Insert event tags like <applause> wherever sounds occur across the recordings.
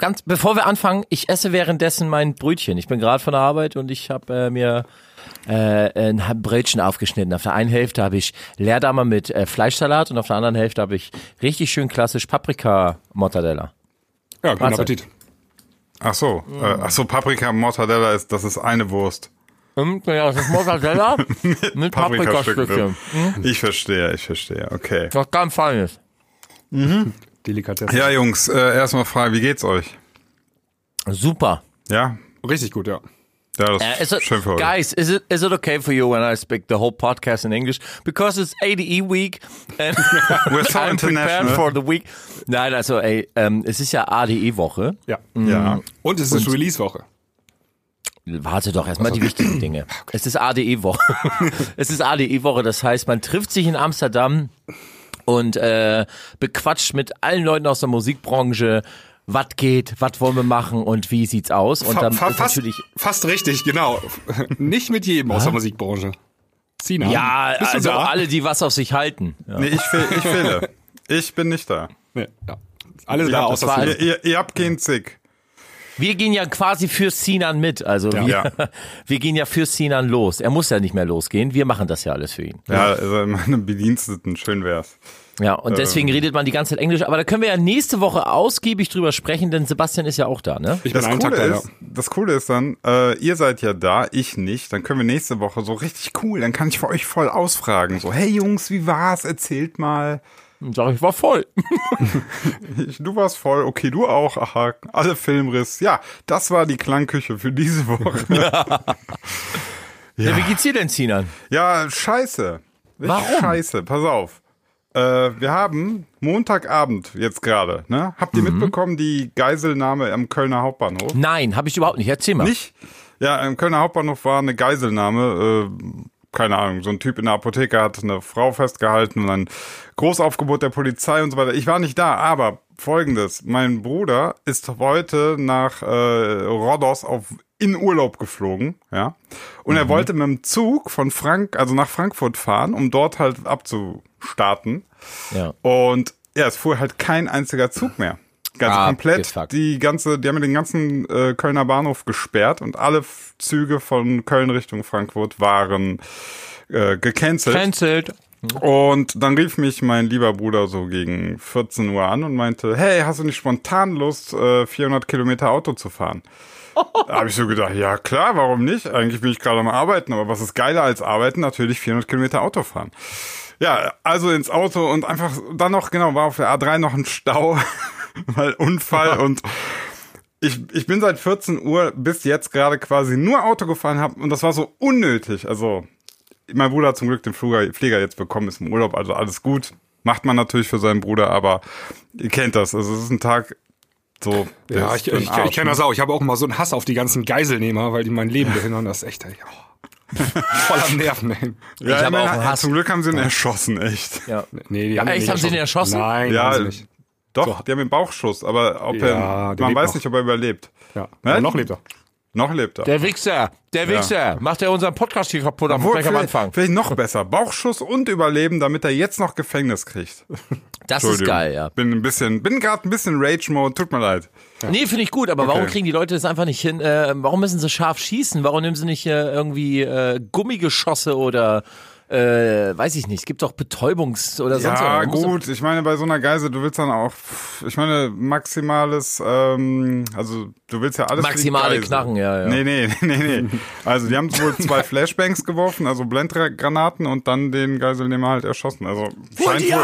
ganz, bevor wir anfangen, ich esse währenddessen mein Brötchen. Ich bin gerade von der Arbeit und ich habe äh, mir äh, ein Brötchen aufgeschnitten. Auf der einen Hälfte habe ich Leerdammer mit äh, Fleischsalat und auf der anderen Hälfte habe ich richtig schön klassisch Paprika-Mortadella. Ja, guten Mahlzeit. Appetit. Ach so, äh, ach so, Paprika Mortadella ist, das ist eine Wurst. Und, ja, das ist Mortadella <laughs> mit Paprikastücken Paprikastückchen. drin. Ich verstehe, ich verstehe, okay. Was ganz Feines. Delikatesse. Ja, Jungs, äh, erstmal Frage, wie geht's euch? Super. Ja? Richtig gut, ja. Ja, das Uh, it, schön für euch. guys, is it is it okay for you when I speak the whole podcast in English because it's ADE week and <laughs> We're so I'm prepared international. for the week? Nein, also ey, ähm, es ist ja ADE Woche. Ja. Ja. Und es ist Release-Woche. Warte doch erstmal die wichtigen Dinge. Es ist ADE Woche. <laughs> es ist ADE Woche, das heißt, man trifft sich in Amsterdam und äh, bequatscht mit allen Leuten aus der Musikbranche. Was geht, was wollen wir machen und wie sieht's aus? Und dann fa fast, natürlich fast richtig, genau. <laughs> Nicht mit jedem aus der Musikbranche. Sina, ja, bist du also da? alle, die was auf sich halten. Ja. Nee, ich, fehl, ich fehle. <laughs> Ich bin nicht da. Nee, ja. Alle Ihr da habt, außer Sina. ihr, ihr, ihr habt keinen Zick. Wir gehen ja quasi für Sinan mit. Also wir, Ja. <laughs> wir gehen ja für Sinan los. Er muss ja nicht mehr losgehen. Wir machen das ja alles für ihn. Ja, also meine Bediensteten, schön wär's. Ja, und deswegen redet man die ganze Zeit Englisch. Aber da können wir ja nächste Woche ausgiebig drüber sprechen, denn Sebastian ist ja auch da, ne? Ich bin Das Coole, da, ja. ist, das Coole ist dann, äh, ihr seid ja da, ich nicht. Dann können wir nächste Woche so richtig cool. Dann kann ich für euch voll ausfragen. So, hey Jungs, wie war's? Erzählt mal. Und sag ich, war voll. <laughs> Ich, du warst voll, okay, du auch. Aha, alle Filmriss. Ja, das war die Klangküche für diese Woche. <laughs> Ja. wie geht's dir denn, Sinan? ja, scheiße. Warum? Scheiße, pass auf. Äh, wir haben Montagabend jetzt gerade, ne? Habt ihr mitbekommen, die Geiselnahme am Kölner Hauptbahnhof? Nein, habe ich überhaupt nicht. Erzähl mal. Nicht? Ja, im Kölner Hauptbahnhof war eine Geiselnahme. Äh, keine Ahnung, so ein Typ in der Apotheke hat eine Frau festgehalten und ein Großaufgebot der Polizei und so weiter. Ich war nicht da, aber folgendes. Mein Bruder ist heute nach äh, Rhodos auf in Urlaub geflogen, ja. Und er wollte mit dem Zug von Frank, also nach Frankfurt fahren, um dort halt abzustarten. Ja. Und ja, es fuhr halt kein einziger Zug mehr. Ganz Ah, komplett gefuckt. die ganze, die haben den ganzen äh, Kölner Bahnhof gesperrt und alle Züge von Köln Richtung Frankfurt waren äh, gecancelt. Cancelled. Und dann rief mich mein lieber Bruder so gegen 14 Uhr an und meinte, hey, hast du nicht spontan Lust, äh, 400 Kilometer Auto zu fahren? <laughs> Da habe ich so gedacht, ja klar, warum nicht? Eigentlich bin ich gerade am Arbeiten, aber was ist geiler als Arbeiten? Natürlich 400 Kilometer Auto fahren. Ja, also ins Auto und einfach dann noch, genau, war auf der A3 noch ein Stau, <laughs> weil Unfall und ich, ich bin seit 14 Uhr bis jetzt gerade quasi nur Auto gefahren hab und das war so unnötig. Also mein Bruder hat zum Glück den Flieger jetzt bekommen, ist im Urlaub, also alles gut. Macht man natürlich für seinen Bruder, aber ihr kennt das. Also es ist ein Tag so. Ja, ich, ich, ich kenne ne? das auch. Ich habe auch immer so einen Hass auf die ganzen Geiselnehmer, weil die mein Leben behindern. Das ist echt, ey, oh. <laughs> voll am Nerven, ey. Ja, Ich hab immerhin, auch einen ja, Hass. Zum Glück haben sie ihn erschossen, echt. Ja. Nee, die Ja, echt, ihn haben sie ihn erschossen? Nein, Ja, haben sie nicht. Doch, die haben den Bauchschuss, aber ob Ja, er, man weiß noch. nicht, ob er überlebt. Ja. Ne? Aber noch lebt er. Noch lebt er. Der Wichser, der Wichser. Macht er unseren Podcast hier kaputt am, Obwohl, am vielleicht, Anfang. vielleicht noch besser. Bauchschuss und Überleben, damit er jetzt noch Gefängnis kriegt. Das ist geil, ja. Bin ein bisschen, bin gerade ein bisschen Rage-Mode, tut mir leid. Nee, finde ich gut, aber warum Okay. kriegen die Leute das einfach nicht hin? Äh, warum müssen sie scharf schießen? Warum nehmen sie nicht äh, irgendwie äh, Gummigeschosse oder äh, weiß ich nicht, es gibt doch Betäubungs- oder sonst Ja, irgendwas. gut. Ich meine, bei so einer Geise, du willst dann auch, ich meine, maximales, ähm, also du willst ja alles. Maximale. Knarren, ja, ja. Nee, nee, <laughs> nee, nee. Also die haben wohl zwei <laughs> Flashbangs geworfen, also Blendgranaten und dann den Geiselnehmer halt erschossen. Also scheint die wohl!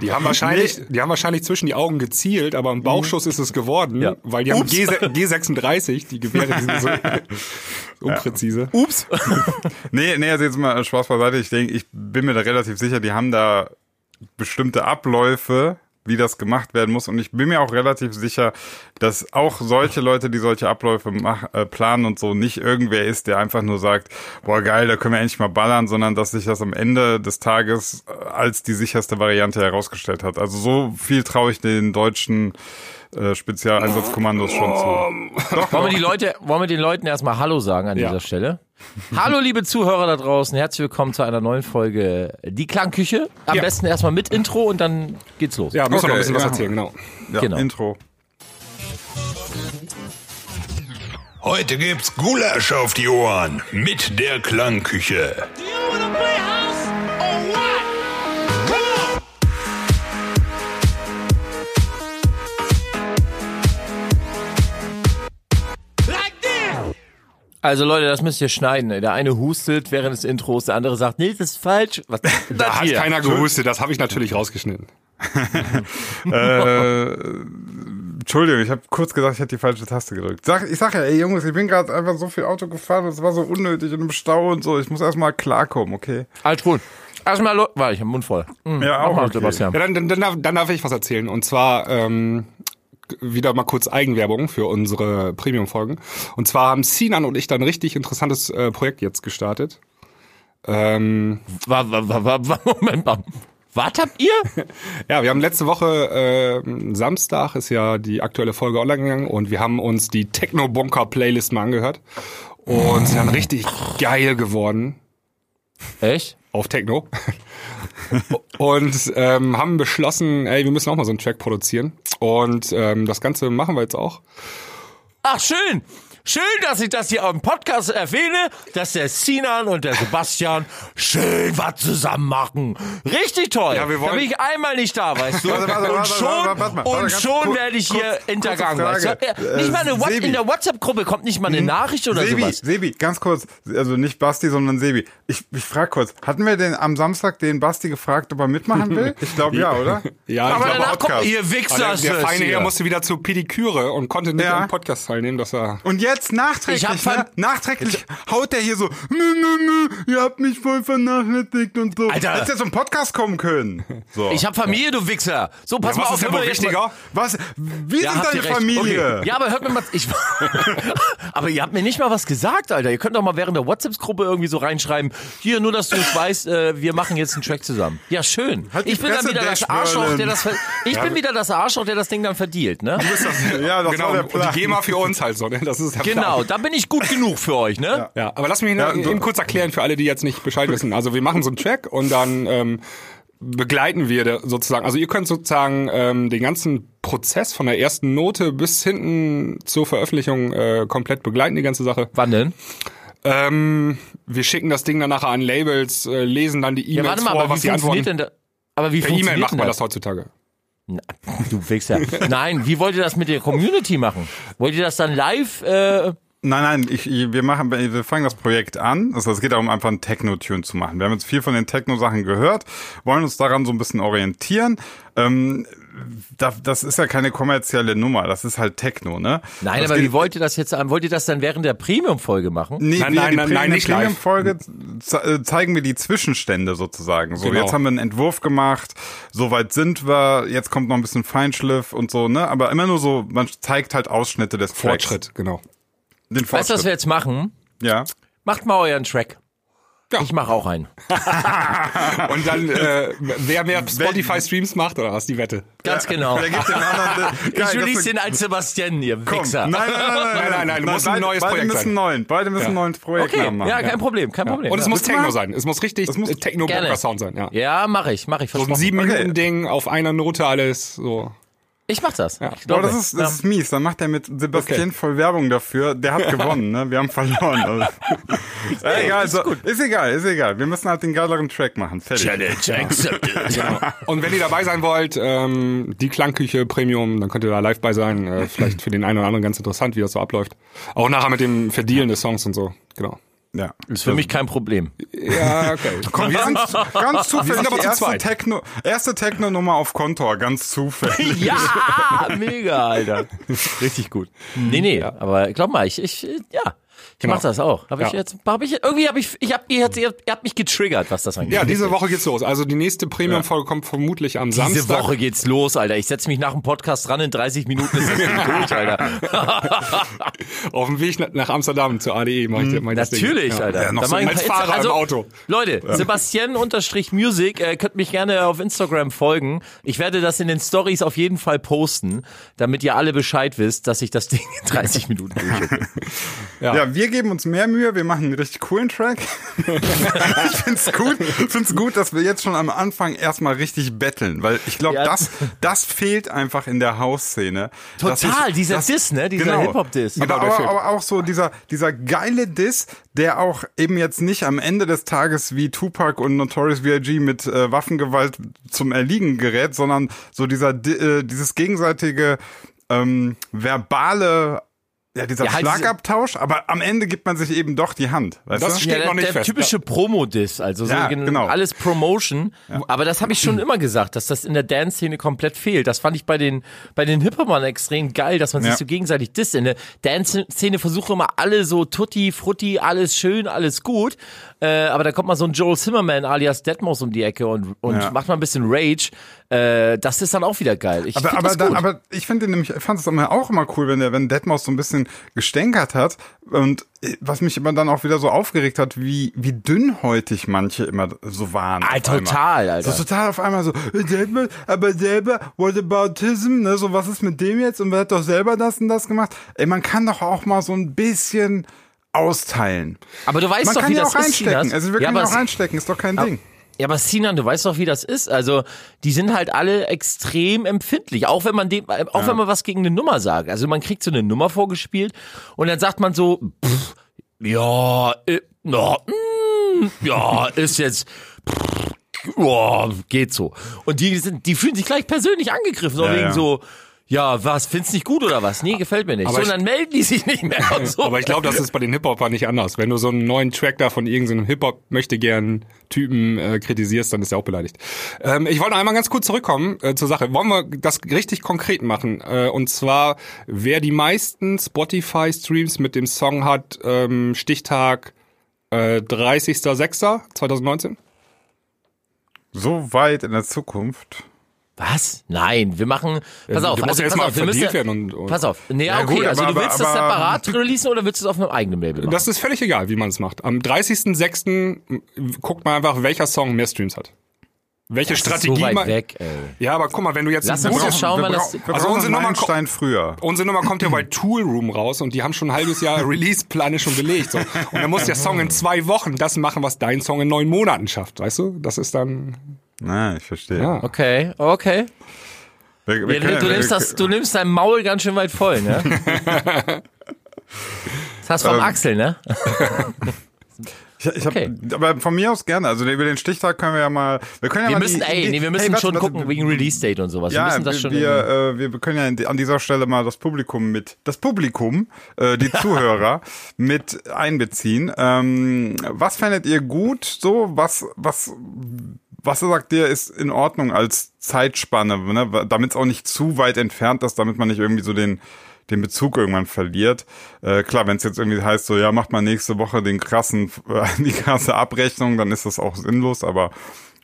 Die haben wahrscheinlich, <laughs> die haben wahrscheinlich zwischen die Augen gezielt, aber ein Bauchschuss ist es geworden, Ja. weil die haben G, G36, die Gewehre, die sind so unpräzise. Ups. Nee, nee, also jetzt mal Spaß beiseite. Ich denke, ich bin mir da relativ sicher, die haben da bestimmte Abläufe, wie das gemacht werden muss. Und ich bin mir auch relativ sicher, dass auch solche Leute, die solche Abläufe mach, äh, planen und so, nicht irgendwer ist, der einfach nur sagt, boah geil, da können wir endlich mal ballern, sondern dass sich das am Ende des Tages äh, als die sicherste Variante herausgestellt hat. Also so viel traue ich den deutschen äh, Spezialeinsatzkommandos schon zu. Doch, Wollen wir, die Leute, wollen wir den Leuten erstmal Hallo sagen an Ja. dieser Stelle? Hallo, liebe Zuhörer da draußen. Herzlich willkommen zu einer neuen Folge Die Klangküche. Am Ja. besten erstmal mit Intro und dann geht's los. Ja, müssen wir noch ein Okay, bisschen was erzählen, genau. ja, genau. Intro. Heute gibt's Gulasch auf die Ohren mit der Klangküche. Do Also Leute, das müsst ihr schneiden. Der eine hustet während des Intros, der andere sagt, nee, das ist falsch. Was <laughs> ist Da das hat hier? keiner gehustet, das habe ich natürlich rausgeschnitten. <laughs> äh, Entschuldigung, ich habe kurz gesagt, ich hätte die falsche Taste gedrückt. Sag, ich sag ja, ey Jungs, ich bin gerade einfach so viel Auto gefahren und es war so unnötig in einem Stau und so. Ich muss erstmal klarkommen, okay? Alles gut. Erstmal, warte, ich hab den Mund voll. Mhm. Ja, auch mal, okay. Sebastian. Ja, dann, dann, dann, darf, dann darf ich was erzählen. Und zwar ähm, wieder mal kurz Eigenwerbung für unsere Premium-Folgen. Und zwar haben Sinan und ich dann ein richtig interessantes äh, Projekt jetzt gestartet. Ähm, Wa- wa- wa- wa- wa- Moment mal. Was habt ihr? <laughs> ja, wir haben letzte Woche äh, Samstag ist ja die aktuelle Folge online gegangen und wir haben uns die Techno-Bunker-Playlist mal angehört. Und sind dann richtig geil geworden. Echt? Auf Techno <laughs> und ähm, haben beschlossen, ey, wir müssen auch mal so einen Track produzieren und ähm, das Ganze machen wir jetzt auch. Ach, schön. Schön, dass ich das hier im Podcast erwähne, dass der Sinan und der Sebastian schön was zusammen machen. Richtig toll. Ja, wir wollen- da bin ich einmal nicht da, weißt du? Warte, warte, und warte, schon, warte, warte mal, und warte, ganz schon werde ich hier hintergangen, weißt du? Ja, nicht mal eine Äh, What Sebi. in der WhatsApp-Gruppe kommt nicht mal eine Nachricht oder Sebi, sowas. Sebi, ganz kurz, also nicht Basti, sondern Sebi. Ich, ich frage kurz, hatten wir den am Samstag den Basti gefragt, ob er mitmachen will? <laughs> Ich glaube ja, oder? Ja, Aber ich glaube, danach kommt, Podcast. ihr Wichser, der, ist der feine hier. Herr musste wieder zur Pediküre und konnte nicht Ja. am Podcast teilnehmen, dass er Und jetzt nachträglich, Ich hab ne? nachträglich haut der hier so, nö, nö, nö, ihr habt mich voll vernachlässigt und so. Alter. Hättest ja zum Podcast kommen können. So. <laughs> Ich hab Familie, du Wichser. So, pass Ja, mal was auf. ist jetzt mal- wichtiger? Was? Wie Ja, sind deine. Familie? Okay. Ja, aber hört mir mal, ich, <laughs> aber ihr habt mir nicht mal was gesagt, Alter. Ihr könnt doch mal während der WhatsApp-Gruppe irgendwie so reinschreiben, hier, nur dass du es weißt, äh, wir machen jetzt einen Track zusammen. Ja, schön. Halt die ich bin dann Fresse, wieder das Arschloch, der das, ich bin wieder das Arschloch, der das Ding dann verdielt, ne? Ja, das genau war der und Plan. die GEMA für uns halt so, ne? Das ist der Genau, Plan. da bin ich gut genug für euch, ne? Ja, aber lass mich noch Ja, eben kurz erklären für alle, die jetzt nicht Bescheid wissen. Also wir machen so einen Track und dann ähm, begleiten wir sozusagen. Also ihr könnt sozusagen ähm, den ganzen Prozess von der ersten Note bis hinten zur Veröffentlichung äh, komplett begleiten, die ganze Sache. Wann denn? Ähm, wir schicken das Ding dann nachher an Labels, äh, lesen dann die Ja, E-Mails warte mal, vor, aber was wie die funktioniert antworten. denn da? Aber wie Per E-Mail funktioniert macht man das? das heutzutage. Na, du Wichser. Nein, wie wollt ihr das mit der Community machen? Wollt ihr das dann live? Äh, Nein, nein, ich, wir machen, wir fangen das Projekt an. Also es geht darum, einfach einen Techno-Tune zu machen. Wir haben jetzt viel von den Techno-Sachen gehört, wollen uns daran so ein bisschen orientieren. Ähm, das ist ja keine kommerzielle Nummer, das ist halt Techno, ne? nein, das aber wie wollt ihr das jetzt an? Wollt ihr das dann während der Premium-Folge machen? Nee, Nein, nein, nein, nein, nicht. Premium-Folge äh, zeigen wir die Zwischenstände sozusagen. So, Genau. jetzt haben wir einen Entwurf gemacht, soweit sind wir, jetzt kommt noch ein bisschen Feinschliff und so, ne? Aber immer nur so, man zeigt halt Ausschnitte des Tracks. Fortschritt, genau. Den Weißt du, was Fortschritt. wir jetzt machen? ja. Macht mal euren Track. Ja. Ich mache auch einen. <laughs> Und dann, äh, wer mehr Spotify-Streams macht, oder was, die Wette? Ganz genau. Wer gibt den anderen? Ich Geil, das release ist- den als Sebastian, ihr Komm, Wichser. Nein, nein, nein, nein, Nein, nein, nein, du musst ein beide, neues beide Projekt müssen sein. neuen, beide müssen ein neues Projekt Okay, machen. ja, kein Problem, kein Problem. Und es muss Techno sein. Es muss richtig äh, techno sound sein, ja. Ja, mache ich, mache ich. So ein sieben Okay. Minuten Ding auf einer Note alles, so. Ich mach das. Ich Boah, glaube, das ist, das ist mies. Dann macht er mit Sebastian Okay. voll Werbung dafür. Der hat gewonnen, ne? Wir haben verloren. <laughs> Also. ja, egal, so, ist egal, ist egal. Wir müssen halt den geileren Track machen. Fertig. Challenge <laughs> accepted. Und wenn ihr dabei sein wollt, ähm, die Klangküche Premium, dann könnt ihr da live bei sein. Äh, vielleicht für den einen oder anderen ganz interessant, wie das so abläuft. Auch nachher mit dem Verdealen des Songs und so. Genau. Ja. Ist für mich kein Problem. Ja, okay. <laughs> Komm, ganz, ganz zufällig aber die erste. Techno, erste Techno-Nummer auf Kontor, ganz zufällig. <laughs> Ja, mega, Alter. Richtig gut. Nee, nee, aber glaub mal, ich, ich, ja. Ich Genau. mach das auch. Habe ich Ja. jetzt, habe ich, irgendwie habe ich, ich hab, ihr, habt- ihr, habt- ihr habt mich getriggert, was das angeht. Ja, diese Woche geht's los. Also die nächste Premium-Folge kommt vermutlich am Diese Samstag. Woche geht's los, Alter. Ich setze mich nach dem Podcast dran, in 30 Minuten ist das Ding <laughs> durch, Alter. <laughs> Auf dem Weg nach- Amsterdam zur ADE mache ich, ich das Ding. Natürlich, Ja. Alter. Ja, noch Da so ich als Fahrer Insta- im Auto. Leute, Sebastian-Music, äh, könnt mich gerne auf Instagram folgen. Ich werde das in den Stories auf jeden Fall posten, damit ihr alle Bescheid wisst, dass ich das Ding in 30 Minuten <laughs> durch Ja. wir geben uns mehr Mühe, wir machen einen richtig coolen Track. <laughs> ich find's gut, find's gut, dass wir jetzt schon am Anfang erstmal richtig betteln, weil ich glaube, Ja. das, das fehlt einfach in der House-Szene. Total, ich- dieser dass- Diss, ne? Dieser genau. Hip-Hop-Diss. Aber, aber, aber auch so dieser, dieser geile Diss, der auch eben jetzt nicht am Ende des Tages wie Tupac und Notorious B.I.G. mit äh, Waffengewalt zum Erliegen gerät, sondern so dieser, Di- äh, dieses gegenseitige ähm, verbale ja, dieser Ja, halt Schlagabtausch, aber am Ende gibt man sich eben doch die Hand, weißt Das du? steht Ja, der, noch nicht der fest. typische Promo-Diss, also so Ja, gen- genau. alles Promotion. Aber das habe ich schon <clears throat> immer gesagt, dass das in der Dance-Szene komplett fehlt. Das fand ich bei den, bei den Hip-Hopern extrem geil, dass man Ja. sich so gegenseitig disst. In der Dance-Szene versuchen immer alle so tutti, frutti, alles schön, alles gut. Äh, aber da kommt mal so ein Joel Zimmerman alias Deadmau5 um die Ecke und, und Ja. macht mal ein bisschen Rage. Äh, das ist dann auch wieder geil. Ich Aber, find aber, da, aber ich finde nämlich, ich fand es immer auch immer cool, wenn der, wenn Deadmau5 so ein bisschen gestänkert hat. Und äh, was mich immer dann auch wieder so aufgeregt hat, wie, wie dünnhäutig manche immer so waren. Ah, auf einmal. total, Alter. So total auf einmal so, Deadmau5, aber selber, what aboutism, ne, so was ist mit dem jetzt und wer hat doch selber das und das gemacht? Ey, man kann doch auch mal so ein bisschen austeilen. aber du weißt Man doch, kann wie ja das auch ist, reinstecken. Sinas. Also wir ja, können ja auch reinstecken, ist doch kein Ding. Ja, aber Sinan, du weißt doch, wie das ist. Also, die sind halt alle extrem empfindlich, auch wenn man dem, auch wenn man was gegen eine Nummer sagt. Also, man kriegt so eine Nummer vorgespielt und dann sagt man so, pff, ja, äh, no, mm, ja, <laughs> ist jetzt, pff, ja, geht so. Und die sind, die fühlen sich gleich persönlich angegriffen, so Ja, wegen ja. so, ja, was, findest nicht gut oder was? Nee, gefällt mir nicht. Aber so, dann melden die sich nicht mehr und <laughs> so. Aber ich glaube, das ist bei den Hip-Hopern nicht anders. Wenn du so einen neuen Track da von irgendeinem Hip-Hop möchte gern Typen äh, kritisierst, dann ist er auch beleidigt. Ähm, ich wollte einmal ganz kurz zurückkommen äh, zur Sache. Wollen wir das richtig konkret machen? Äh, und zwar, wer die meisten Spotify-Streams mit dem Song hat, ähm, Stichtag äh, 30.06.2019? So weit in der Zukunft. Was? Nein, wir machen. Pass Ja, auf, also ja pass auf, wir müssen. werden und- und- pass auf. Nee, Ja, okay, gut, also aber- du willst aber- das aber- separat releasen oder willst du es auf einem eigenen Label machen? Das ist völlig egal, wie man es macht. Am 30.06. guckt man einfach, welcher Song mehr Streams hat. Welche das Strategie ist so weit man. weg, ey. Ja, aber guck mal, wenn du jetzt Lass ein uns doch schauen, wir wann das- wir Also unsere einen Nummer- Meilenstein früher. Unsere Nummer kommt ja bei <clears throat> Tool Room raus und die haben schon ein halbes Jahr <laughs> Release-Pläne schon belegt. So. Und dann muss der Song in zwei Wochen das machen, was dein Song in neun Monaten schafft, weißt du? Das ist dann. Na, ich verstehe. Ja. Okay, okay. Wir, wir Ja, können- du, wir- nimmst das, du nimmst dein Maul ganz schön weit voll, ne? <laughs> Das hast du vom Ähm, Axel, ne? <laughs> Ich, ich hab, Okay. Aber von mir aus gerne. Also über den Stichtag können wir ja mal. Wir können ja Wir mal müssen, die, ey, die, nee, wir müssen hey, warte, schon warte, gucken wegen Release-Date und sowas. wir Ja, müssen das schon. wir, äh, wir können ja an dieser Stelle mal das Publikum mit, das Publikum, äh, die <laughs> Zuhörer mit einbeziehen. Ähm, was fändet ihr gut? So, was, was, was sagt ihr ist in Ordnung als Zeitspanne, ne? damit es auch nicht zu weit entfernt ist, damit man nicht irgendwie so den den Bezug irgendwann verliert. Äh, klar, wenn es jetzt irgendwie heißt, so ja, macht mal nächste Woche den krassen, äh, <laughs> die krasse Abrechnung, dann ist das auch sinnlos, aber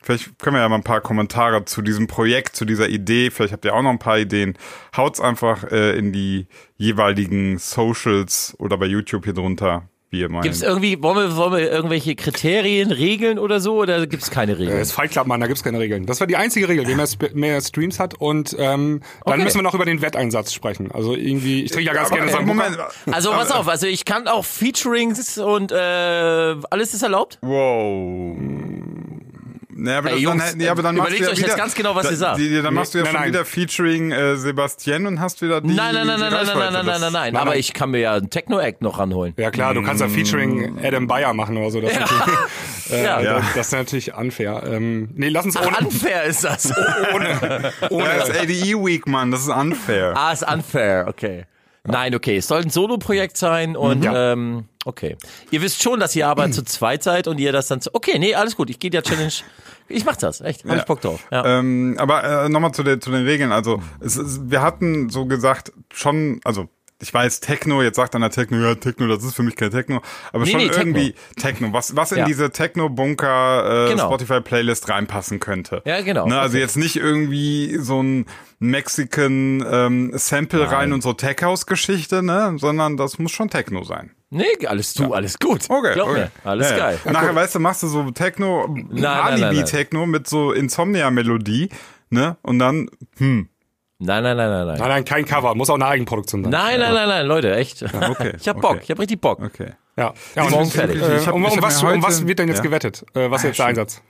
Vielleicht können wir ja mal ein paar Kommentare zu diesem Projekt, zu dieser Idee. Vielleicht habt ihr auch noch ein paar Ideen. Haut's einfach äh, in die jeweiligen Socials oder bei YouTube hier drunter, wie ihr meint. Gibt's irgendwie, wollen wir, wollen wir irgendwelche Kriterien, Regeln oder so, oder gibt's keine Regeln? Das ist Fight Club, Mann, da gibt's keine Regeln. Das war die einzige Regel, wer mehr, mehr Streams hat. Und ähm, dann Okay. müssen wir noch über den Wetteinsatz sprechen. Also irgendwie, ich trinke ja ganz Aber, gerne äh. Moment. Also pass auf, also ich kann auch Featurings und äh, alles ist erlaubt? Wow. Naja, aber, Ey, das, Jungs, dann, nee, aber dann machst überlegt du ja euch wieder, jetzt ganz genau, was da, ihr sagt. Die, dann machst du ja Nein, schon nein. wieder Featuring äh, Sebastian und hast wieder die Nein, nein, nein, die nein, nein, nein, nein, nein, nein, nein, nein. Aber ich kann mir ja einen Techno-Act noch ranholen. Ja klar, du kannst ja Featuring Adam Bayer machen oder so. Das, ist, natürlich, <laughs> äh, Ja. das, das ist natürlich unfair. Ähm, nee, lass uns Ach, ohne, unfair ist das. <laughs> ohne, <laughs> ohne Ja, das ist ADE Week, Mann, das ist unfair. ah, ist unfair, okay. Nein, okay, es soll ein Solo-Projekt sein und Ja. ähm, okay. Ihr wisst schon, dass ihr aber zu zweit seid und ihr das dann zu, okay, nee, alles gut, ich gehe der Challenge, ich mach das, echt, hab ich Bock drauf. Ja. Ähm, aber äh, nochmal zu, den- zu den Regeln. Also es, ist, wir hatten so gesagt schon, also ich weiß, Techno, jetzt sagt einer Techno, ja, Techno, das ist für mich kein Techno, aber Nee, schon nee, Techno. irgendwie Techno, was, was in Ja. diese Techno-Bunker äh, Genau. Spotify-Playlist reinpassen könnte. Ja, genau. Ne, also jetzt nicht irgendwie so ein Mexican ähm, Sample rein und so Tech-House-Geschichte, ne, sondern das muss schon Techno sein. Nee, alles du, alles gut. Okay, Glaub okay. mir, alles Ja, ja. geil. Nachher, weißt du, machst du so Techno. Alibi-Techno mit so Insomnia-Melodie, ne, und dann, hm, Nein, nein, nein, nein, nein. Nein, nein, kein Cover, muss auch eine Eigenproduktion sein. Nein, nein, nein, nein, Leute, echt. okay, <laughs> Ich hab Bock, okay. ich hab richtig Bock. okay. Ja. ja Morgen und, fertig. Äh, Ich hab- um, ich um, was, um was wird denn jetzt ja. gewettet? Äh, was ist jetzt der Einsatz?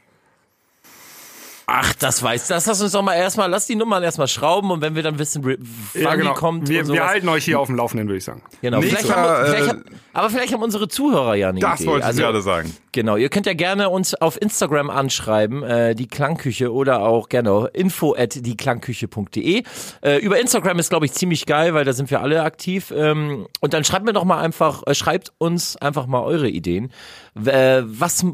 Ach, das weiß, das lass uns doch mal erstmal, lass die Nummern erstmal schrauben und wenn wir dann wissen, wann die kommt Wir, und sowas. wir halten euch hier auf dem Laufenden, würde ich sagen. Genau, Nächster, vielleicht haben, vielleicht äh, haben, aber vielleicht haben unsere Zuhörer ja eine Das Idee. wollte ich also, gerade sagen. Genau, ihr könnt ja gerne uns auf Instagram anschreiben, äh, die Klangküche oder auch gerne info at dieklangküche.de. Äh, über Instagram ist, glaube ich, ziemlich geil, weil da sind wir alle aktiv. Ähm, und dann schreibt mir doch mal einfach, äh, schreibt uns einfach mal eure Ideen. Äh, was,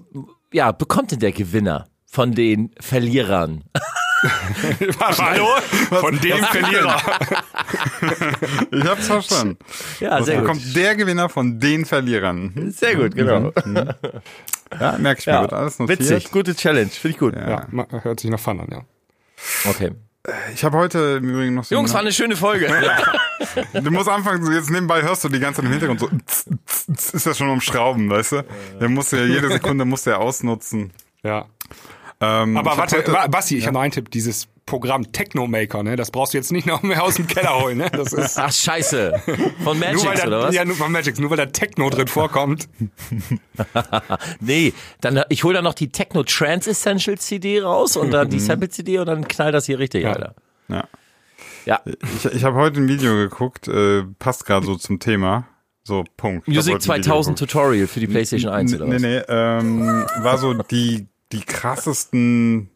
ja, bekommt denn der Gewinner von den Verlierern? <laughs> Hallo? Von dem Verlierer. Ich hab's verstanden. Ja, sehr gut. bekommt der Gewinner von den Verlierern? Mhm. Sehr gut, genau. Ja, merk ich mir, wird alles notiert. Witzig, gute Challenge, finde ich gut. Ja, ma- hört sich nach Fun an, ja. Okay. Ich habe heute im Übrigen noch so Jungs, war eine, schöne Folge. <laughs> Du musst anfangen, so jetzt nebenbei hörst du die ganze Zeit im Hintergrund so tz, tz, tz, ist das schon am Schrauben, weißt du? Der muss ja jede Sekunde muss der ausnutzen. Ja. Ähm, Aber warte, heute- Ba- Basti, ich habe noch einen Tipp. Dieses Programm Technomaker, ne, das brauchst du jetzt nicht noch mehr aus dem Keller holen, ne? Das ist Ach, scheiße. Von nur weil Magics, da, oder was? ja, nur von Magic, nur weil da Techno drin vorkommt. <laughs> Nee, dann ich hol da noch die Techno Trance Essential CD raus und dann die Sample CD und dann knall das hier richtig, Alter. ja. Ja. Ich, ich habe heute ein Video geguckt, äh, passt gerade so zum Thema. So, Punkt. Music heute ein Video 2000 geguckt. Tutorial für die PlayStation 1 oder nee, was? nee, ähm, war so die, die krassesten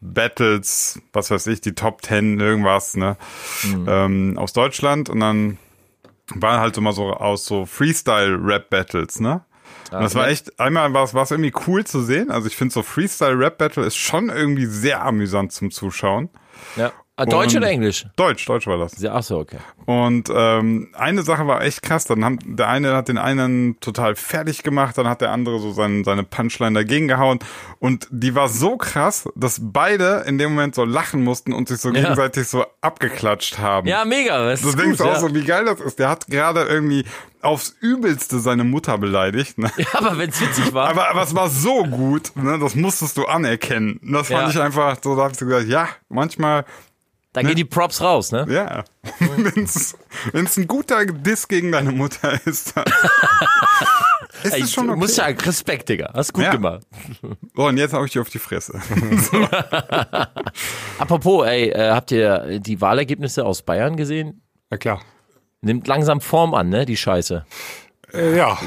Rap-Battles, was weiß ich, die Top 10, irgendwas, ne, Mhm. ähm, aus Deutschland und dann waren halt immer so aus so Freestyle-Rap-Battles, ne? Und das war echt, einmal war es war es irgendwie cool zu sehen. Also ich finde so Freestyle-Rap-Battle ist schon irgendwie sehr amüsant zum Zuschauen. Ja. Ah, Deutsch Und- oder Englisch? Deutsch, Deutsch war das. Ja, Ach so, okay. Und ähm, eine Sache war echt krass. Dann haben der eine hat den einen total fertig gemacht, dann hat der andere so seine, seine Punchline dagegen gehauen. Und die war so krass, dass beide in dem Moment so lachen mussten und sich so Ja. gegenseitig so abgeklatscht haben. Ja, mega. Das Du ist denkst gut, auch ja. so, wie geil das ist. Der hat gerade irgendwie aufs Übelste seine Mutter beleidigt. Ne? ja, aber wenn's witzig war. Aber, aber es war so gut, ne? das musstest du anerkennen. Das fand Ja. ich einfach, so da hab ich so gesagt, ja, manchmal da gehen die Props raus, ne? ja. <laughs> wenn's, wenn's ein guter Diss gegen deine Mutter ist, dann <laughs> ist Ey, es schon du okay. musst sagen, Respekt, Digga. Hast gut Ja. gemacht. So, und jetzt hau ich dir auf die Fresse. <laughs> Apropos, ey, äh, habt ihr die Wahlergebnisse aus Bayern gesehen? Ja, klar. Nimmt langsam Form an, ne? Die Scheiße. Äh, ja.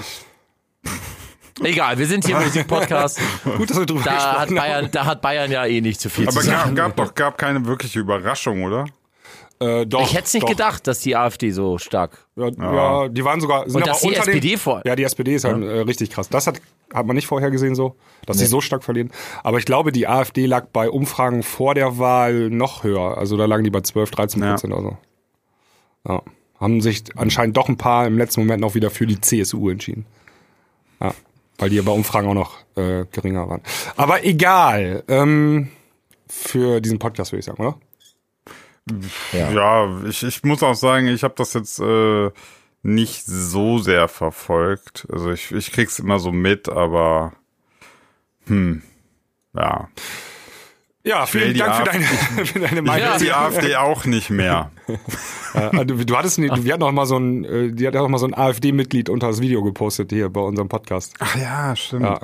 Egal, wir sind hier im <laughs> Musikpodcast. Gut, dass wir drüber Da hat gesprochen haben. Bayern, da hat Bayern ja eh nicht zu viel Aber zu sagen. gab, gab doch gab keine wirkliche Überraschung, oder? Äh, doch, Ich hätte es nicht doch. gedacht, dass die AfD so stark. Ja, ja, die waren sogar. Sind Und aber dass die unter SPD den, vor- Ja, die SPD ist halt äh, richtig krass. Das hat, hat man nicht vorher gesehen so, dass sie so stark verlieren. Aber ich glaube, die AfD lag bei Umfragen vor der Wahl noch höher. Also da lagen die bei 12, 13 Prozent oder so. Ja. Haben sich anscheinend doch ein paar im letzten Moment noch wieder für die CSU entschieden. Ja. Weil die ja bei Umfragen auch noch äh, geringer waren. Aber egal. Ähm, für diesen Podcast würde ich sagen, oder? Ja, ich, ich muss auch sagen, ich habe das jetzt äh, nicht so sehr verfolgt. Also ich, ich krieg's immer so mit, aber hm, ja. Ja, vielen Dank für deine, <laughs> für deine Ich Meinung. will die AfD auch nicht mehr. <laughs> Äh, du, du hattest, nie- wir hatten noch mal so ein, äh, die hat auch mal so ein AfD-Mitglied unter das Video gepostet hier bei unserem Podcast. Ach ja, stimmt. Ja.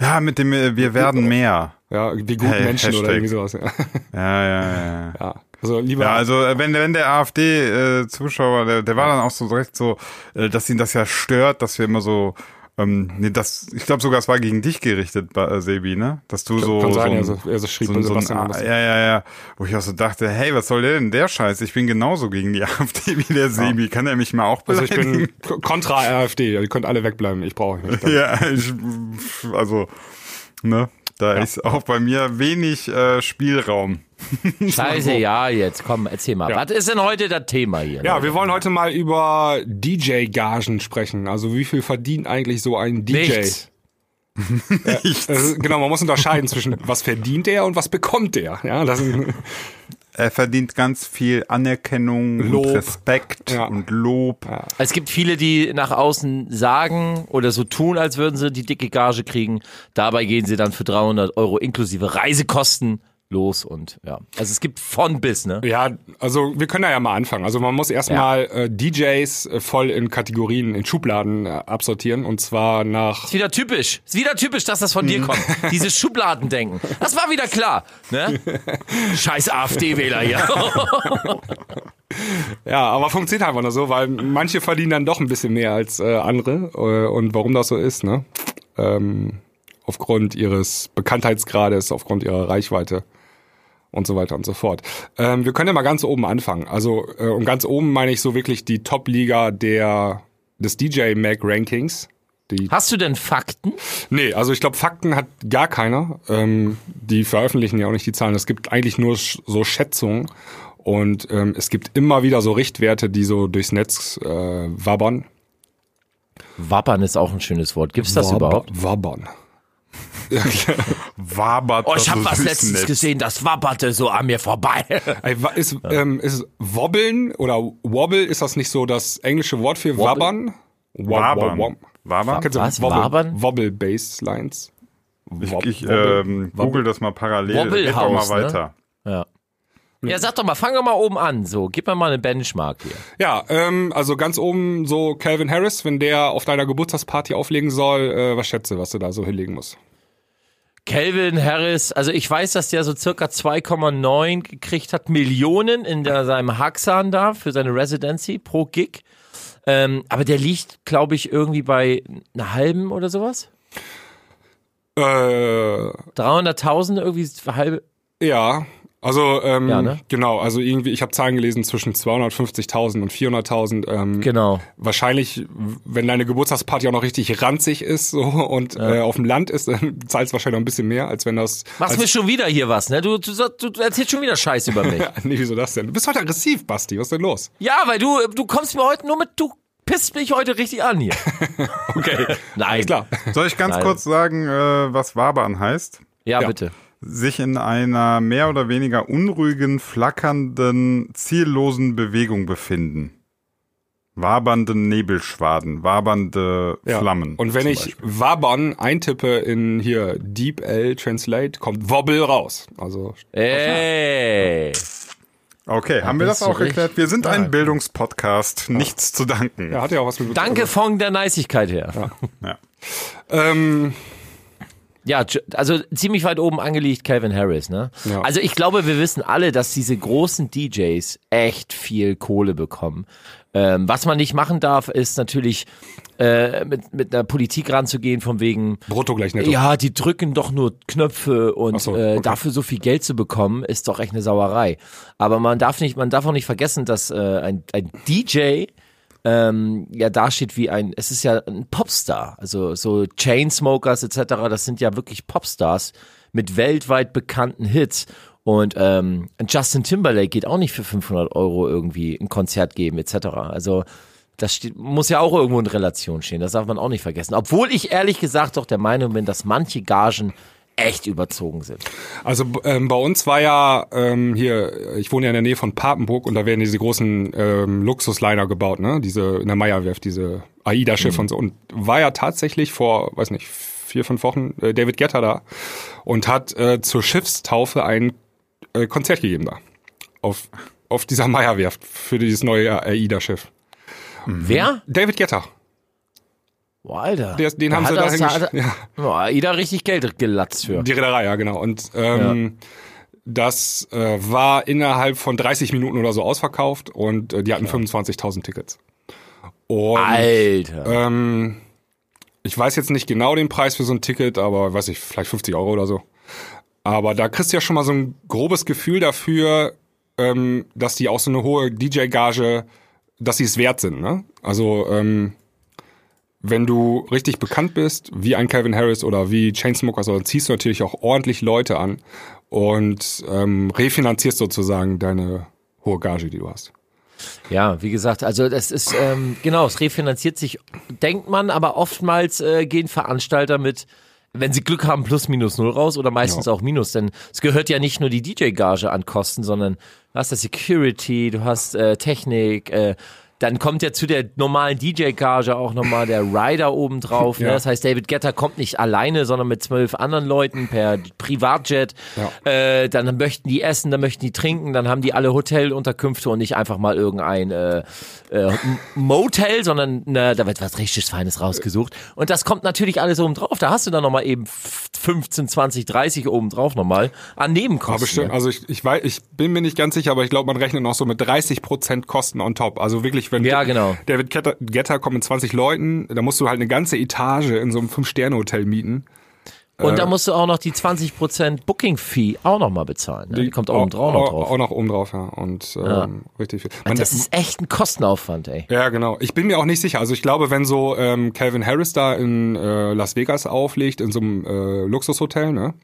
Ja, mit dem äh, wir werden mehr. Ja, wie gut Hey, Menschen oder Hashtag. irgendwie sowas. <laughs> Ja, Ja, ja, ja. ja. also lieber. Ja, also äh, wenn, wenn der AfD-Zuschauer, der, der war dann auch so direkt so, äh, dass ihn das ja stört, dass wir immer so, ähm, nee, das, ich glaube sogar, es war gegen dich gerichtet, äh, Sebi, ne? Dass du so, kann so, also, er so schrieb so, so ein, ah, ja, ja, ja, wo ich auch so dachte, hey, was soll der denn der Scheiß? Ich bin genauso gegen die <laughs> AfD wie der Sebi. Kann er mich mal auch also ich beleidigen? bin ko- kontra AfD. Ihr könnt alle wegbleiben. Ich brauche nicht. <laughs> ja, ich, also, ne, da ist auch bei mir wenig äh, Spielraum. <laughs> Scheiße, ja, jetzt komm, erzähl mal. Ja. Was ist denn heute das Thema hier? Ja, wir wollen heute mal über DJ-Gagen sprechen. Also wie viel verdient eigentlich so ein DJ? Nichts. <laughs> Also, genau, man muss unterscheiden zwischen was verdient er und was bekommt er. Ja, das <laughs> Er verdient ganz viel Anerkennung Lob. und Respekt Ja. und Lob. Es gibt viele, die nach außen sagen oder so tun, als würden sie die dicke Gage kriegen. Dabei gehen sie dann für 300 Euro inklusive Reisekosten los und ja. Also es gibt von bis, ne? ja, also wir können da ja mal anfangen. Also man muss erstmal äh, DJs äh, voll in Kategorien, in Schubladen äh, absortieren und zwar nach Ist wieder typisch. Ist wieder typisch, dass das von dir kommt. Dieses Schubladendenken. Das war wieder klar. Ne? <laughs> Scheiß AfD-Wähler hier. <laughs> Ja, aber funktioniert einfach nur so, weil manche verdienen dann doch ein bisschen mehr als äh, andere. Äh, und warum das so ist, ne? Ähm, aufgrund ihres Bekanntheitsgrades, aufgrund ihrer Reichweite und so weiter und so fort. Ähm, wir können ja mal ganz oben anfangen. Also, äh, und ganz oben meine ich so wirklich die Top-Liga der des DJ Mag Rankings. Die Hast du denn Fakten? Nee, also ich glaube, Fakten hat gar keiner. Ähm, die veröffentlichen ja auch nicht die Zahlen. Es gibt eigentlich nur sch so Schätzungen. Und ähm, es gibt immer wieder so Richtwerte, die so durchs Netz äh, wabbern. Wappern ist auch ein schönes Wort. Gibt's das überhaupt? Wabbern. Wabert Oh, ich habe so was letztens Netz. gesehen, das wapperte so an mir vorbei. <laughs> Ey, wa- Ist, ähm, ist Wobbeln oder Wobble, ist das nicht so das englische Wort für wabbern? Wabern. Wob- Wabern? Kennst du Was? Wobble, Wabern? Wobble Basslines? Ich, ich ähm, google das mal parallel. Wobbelhaus, mal ne? weiter. Ja. Ja, sag doch mal, fang doch mal oben an. So, gib mir mal eine Benchmark hier. Ja, ähm, also ganz oben so Calvin Harris, wenn der auf deiner Geburtstagsparty auflegen soll, äh, was schätze, was du da so hinlegen musst? Calvin Harris, also ich weiß, dass der so circa 2,9 gekriegt hat Millionen in der, seinem Haxan da für seine Residency pro Gig. Ähm, aber der liegt, glaube ich, irgendwie bei einer halben oder sowas. Äh, 300.000 irgendwie halbe. ja, also ähm, Ja, ne? genau, also irgendwie, ich habe Zahlen gelesen zwischen 250.000 und 400.000. Ähm, Genau. Wahrscheinlich, wenn deine Geburtstagsparty auch noch richtig ranzig ist so, und äh, auf dem Land ist, dann <laughs> zahlst du wahrscheinlich noch ein bisschen mehr, als wenn das... Machst mir schon wieder hier was, ne? Du, du, du, du erzählst schon wieder Scheiß über mich. <laughs> nee, wieso das denn? Du bist heute aggressiv, Basti, was ist denn los? ja, weil du, du kommst mir heute nur mit, du pisst mich heute richtig an hier. <laughs> Okay, Nein. alles klar. Soll ich ganz Nein. kurz sagen, äh, was Wabern heißt? Ja, Ja. bitte. Sich in einer mehr oder weniger unruhigen, flackernden, ziellosen Bewegung befinden. Wabernde Nebelschwaden, wabernde Ja. Flammen. Und wenn ich Beispiel. Wabern eintippe in hier DeepL Translate, kommt Wobble raus. Also Ey. Okay, haben wir das auch richtig erklärt? Wir sind ein. Bildungspodcast, nichts zu danken. ja, hat ja auch was mit Danke von der Neisigkeit her. Ja. Ähm, Ja, also ziemlich weit oben angelegt Calvin Harris, ne? Ja. Also ich glaube, wir wissen alle, dass diese großen DJs echt viel Kohle bekommen. Ähm, was man nicht machen darf, ist natürlich äh, mit, mit einer Politik ranzugehen, von wegen, Brutto gleich netto. ja, die drücken doch nur Knöpfe und so, äh, okay. dafür so viel Geld zu bekommen, ist doch echt eine Sauerei. Aber man darf nicht, man darf auch nicht vergessen, dass äh, ein, ein DJ ähm, ja dasteht wie ein, es ist ja ein Popstar. Also so Chainsmokers etc., das sind ja wirklich Popstars mit weltweit bekannten Hits. Und ähm, Justin Timberlake geht auch nicht für 500 Euro irgendwie ein Konzert geben etc. Also das steht, muss ja auch irgendwo in Relation stehen. Das darf man auch nicht vergessen. Obwohl ich ehrlich gesagt doch der Meinung bin, dass manche Gagen echt überzogen sind. Also ähm, bei uns war ja ähm, hier, ich wohne ja in der Nähe von Papenburg und da werden diese großen ähm, Luxusliner gebaut, ne? Diese in der Meierwerft, diese AIDA-Schiffe und so. Und war ja tatsächlich vor, weiß nicht, vier, fünf Wochen äh, David Getter da und hat äh, zur Schiffstaufe ein äh, Konzert gegeben da. Auf, auf dieser Meierwerft für dieses neue AIDA-Schiff. Wer? David Getter. Boah, Alter. Der, den Da haben sie da hingesch- hat er- ja. Boah, Ida richtig Geld gelatzt für. Die Reederei, ja, genau. Und ähm, das äh, war innerhalb von 30 Minuten oder so ausverkauft und äh, die hatten 25.000 Tickets. Und Alter. ähm, ich weiß jetzt nicht genau den Preis für so ein Ticket, aber weiß ich, vielleicht 50 Euro oder so. Aber da kriegst du ja schon mal so ein grobes Gefühl dafür, ähm, dass die auch so eine hohe DJ-Gage, dass sie es wert sind. Ne? Also ähm, wenn du richtig bekannt bist, wie ein Calvin Harris oder wie Chainsmokers, dann ziehst du natürlich auch ordentlich Leute an. und ähm, refinanzierst sozusagen deine hohe Gage, die du hast. Ja, wie gesagt, also das ist, ähm, genau, es refinanziert sich, denkt man, aber oftmals äh, gehen Veranstalter mit, wenn sie Glück haben, plus minus null raus oder meistens auch minus, denn es gehört ja nicht nur die DJ-Gage an Kosten, sondern du hast das Security, du hast äh, Technik, äh, dann kommt ja zu der normalen DJ-Gage auch nochmal der Rider oben drauf. Ne? Ja. Das heißt, David Getter kommt nicht alleine, sondern mit zwölf anderen Leuten per Privatjet. Äh, dann möchten die essen, dann möchten die trinken, dann haben die alle Hotelunterkünfte und nicht einfach mal irgendein äh, äh, Motel, sondern ne, da wird was richtig Feines rausgesucht. Und das kommt natürlich alles oben drauf. Da hast du dann nochmal eben 15, 20, 30 oben drauf nochmal an Nebenkosten. Bestimmt, also ich, ich weiß, ich bin mir nicht ganz sicher, aber ich glaube, man rechnet noch so mit 30 Prozent Kosten on top. Also wirklich, wenn Ja, genau. David Getter, Getter kommt mit 20 Leuten, da musst du halt eine ganze Etage in so einem Fünf-Sterne-Hotel mieten. Und da musst du auch noch die 20% Booking-Fee auch nochmal bezahlen. Ne? Die kommt oben drauf noch auch, drauf. Auch noch oben drauf, ja. Und ähm, richtig viel. Man, das ist echt ein Kostenaufwand, ey. ja, genau. Ich bin mir auch nicht sicher. Also ich glaube, wenn so ähm, Calvin Harris da in äh, Las Vegas auflegt, in so einem äh, Luxushotel, ne,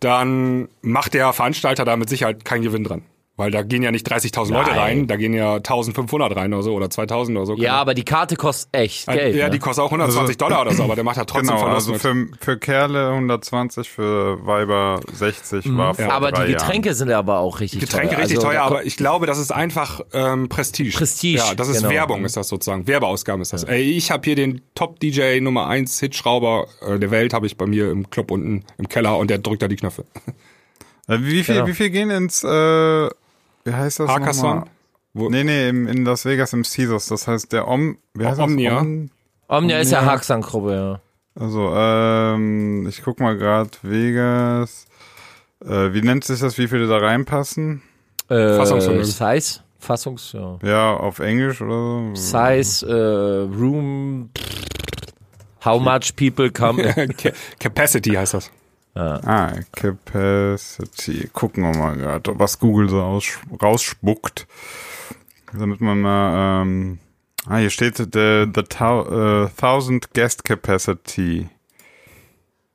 dann macht der Veranstalter da mit Sicherheit keinen Gewinn dran. Weil da gehen ja nicht 30.000 Leute rein, da gehen ja 1.500 rein oder so oder 2.000 oder so. Ja, aber die Karte kostet echt Geld. ja, ne? die kostet auch 120 Dollar oder so, aber der macht ja trotzdem <laughs> Genau, Verlust also für, für Kerle 120, für Weiber 60 war vor aber drei die Getränke sind aber auch richtig Getränke teuer. richtig also, teuer, aber ich glaube, das ist einfach ähm, Prestige. Prestige, Ja, das ist genau. Werbung, ist das sozusagen. Werbeausgaben ist das. Ey, ich habe hier den Top-DJ Nummer 1 Hitschrauber äh, der Welt, habe ich bei mir im Club unten im Keller und der drückt da die Knöpfe. Äh, Wie viel, Genau. wie viel gehen ins, äh, wie heißt das? Wo- Nee, nee, im, in Las Vegas im Caesars. Das heißt, der Om, wie heißt Omnia. das? Om, Omnia ist ja. Haxan-Gruppe, ja. also, ähm, ich guck mal gerade, Vegas, äh, wie nennt sich das, wie viele da reinpassen? Äh, Fassungsvermögen. Size, Fassungs, ja. Ja, auf Englisch oder so? Size, äh, Room, how much people come. <laughs> Ca- Capacity heißt das. Ah, Capacity. Gucken wir mal gerade, was Google so aus, rausspuckt. Damit man mal, ähm, ah, hier steht the, the thou, äh, 1000 Guest Capacity.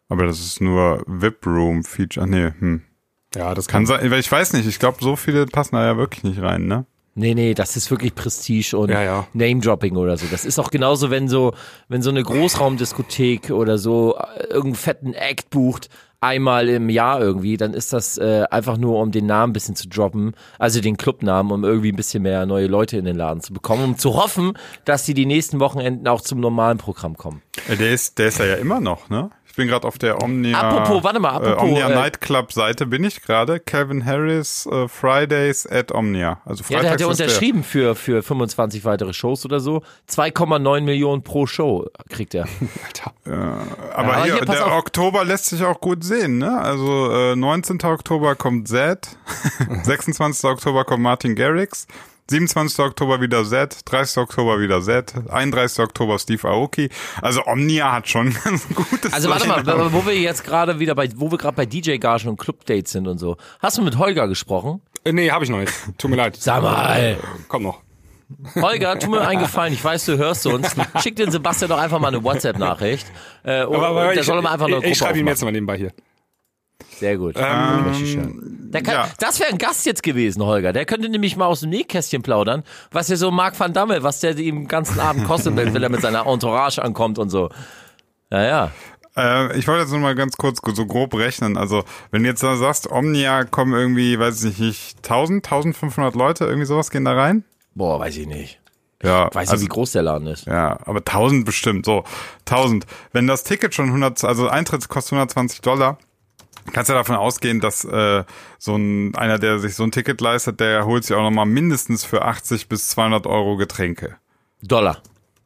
Aber das ist nur VIP Room Feature. Ah, nee, hm. Ja, das Kann sein, weil ich weiß nicht, ich glaube, so viele passen da ja wirklich nicht rein, ne? Nee, nee, das ist wirklich Prestige und Ja, ja. Name-Dropping oder so. Das ist auch genauso, wenn so, wenn so eine Großraumdiskothek oder so äh, irgendeinen fetten Act bucht, einmal im Jahr irgendwie, dann ist das äh, einfach nur, um den Namen ein bisschen zu droppen, also den Clubnamen, um irgendwie ein bisschen mehr neue Leute in den Laden zu bekommen, um zu hoffen, dass sie die nächsten Wochenenden auch zum normalen Programm kommen. Äh, Der ist, der ist ja, ja immer noch, ne? Ich bin gerade auf der Omnia. Apropos, warte mal, apropos, äh, Omnia äh, Nightclub Seite bin ich gerade. Calvin Harris äh, Fridays at Omnia. Also Ja, Freitags der hat ja der. unterschrieben für, für 25 weitere Shows oder so. 2,9 Millionen pro Show kriegt er. <laughs> Aber aber hier, hier, der auf. Oktober lässt sich auch gut sehen, ne? Also äh, 19. Oktober kommt Zed, <laughs> 26. Oktober kommt Martin Garrix, 27. Oktober wieder Zed, 30. Oktober wieder Zed, 31. Oktober Steve Aoki. Also Omnia hat schon <laughs> ganz gutes Also warte mal, Line-Up. wo wir jetzt gerade wieder bei, wo wir gerade bei DJ-Gagen und Club-Dates sind und so. Hast du mit Holger gesprochen? Äh, nee, habe ich noch nicht. Tut mir leid. Sag mal. Kommt noch. Holger, tu mir <laughs> einen Gefallen, ich weiß, du hörst uns. Schick den Sebastian doch einfach mal eine WhatsApp-Nachricht. Äh, Aber, aber der ich, soll mal einfach eine ich, Gruppe ich schreibe ihm jetzt mal nebenbei hier. Sehr gut. Ähm, kann, ja. Das wäre ein Gast jetzt gewesen, Holger. Der könnte nämlich mal aus dem Nähkästchen plaudern, was ja so Marc van Damme, was der ihm den ganzen Abend kostet, wenn wenn er mit seiner Entourage ankommt und so. Naja. Äh, ich wollte jetzt nur mal ganz kurz so grob rechnen. Also, wenn du jetzt da sagst, Omnia kommen irgendwie, weiß ich nicht, 1000, 1500 Leute, irgendwie sowas gehen da rein? Boah, weiß ich nicht. Ja, Weiß also, nicht, wie groß der Laden ist. Ja, aber 1000 bestimmt, so. 1000. Wenn das Ticket schon 100, also Eintritt kostet 120 Dollar, kannst du ja davon ausgehen, dass äh, so ein, einer, der sich so ein Ticket leistet, der holt sich auch nochmal mindestens für 80 bis 200 Euro Getränke. Dollar.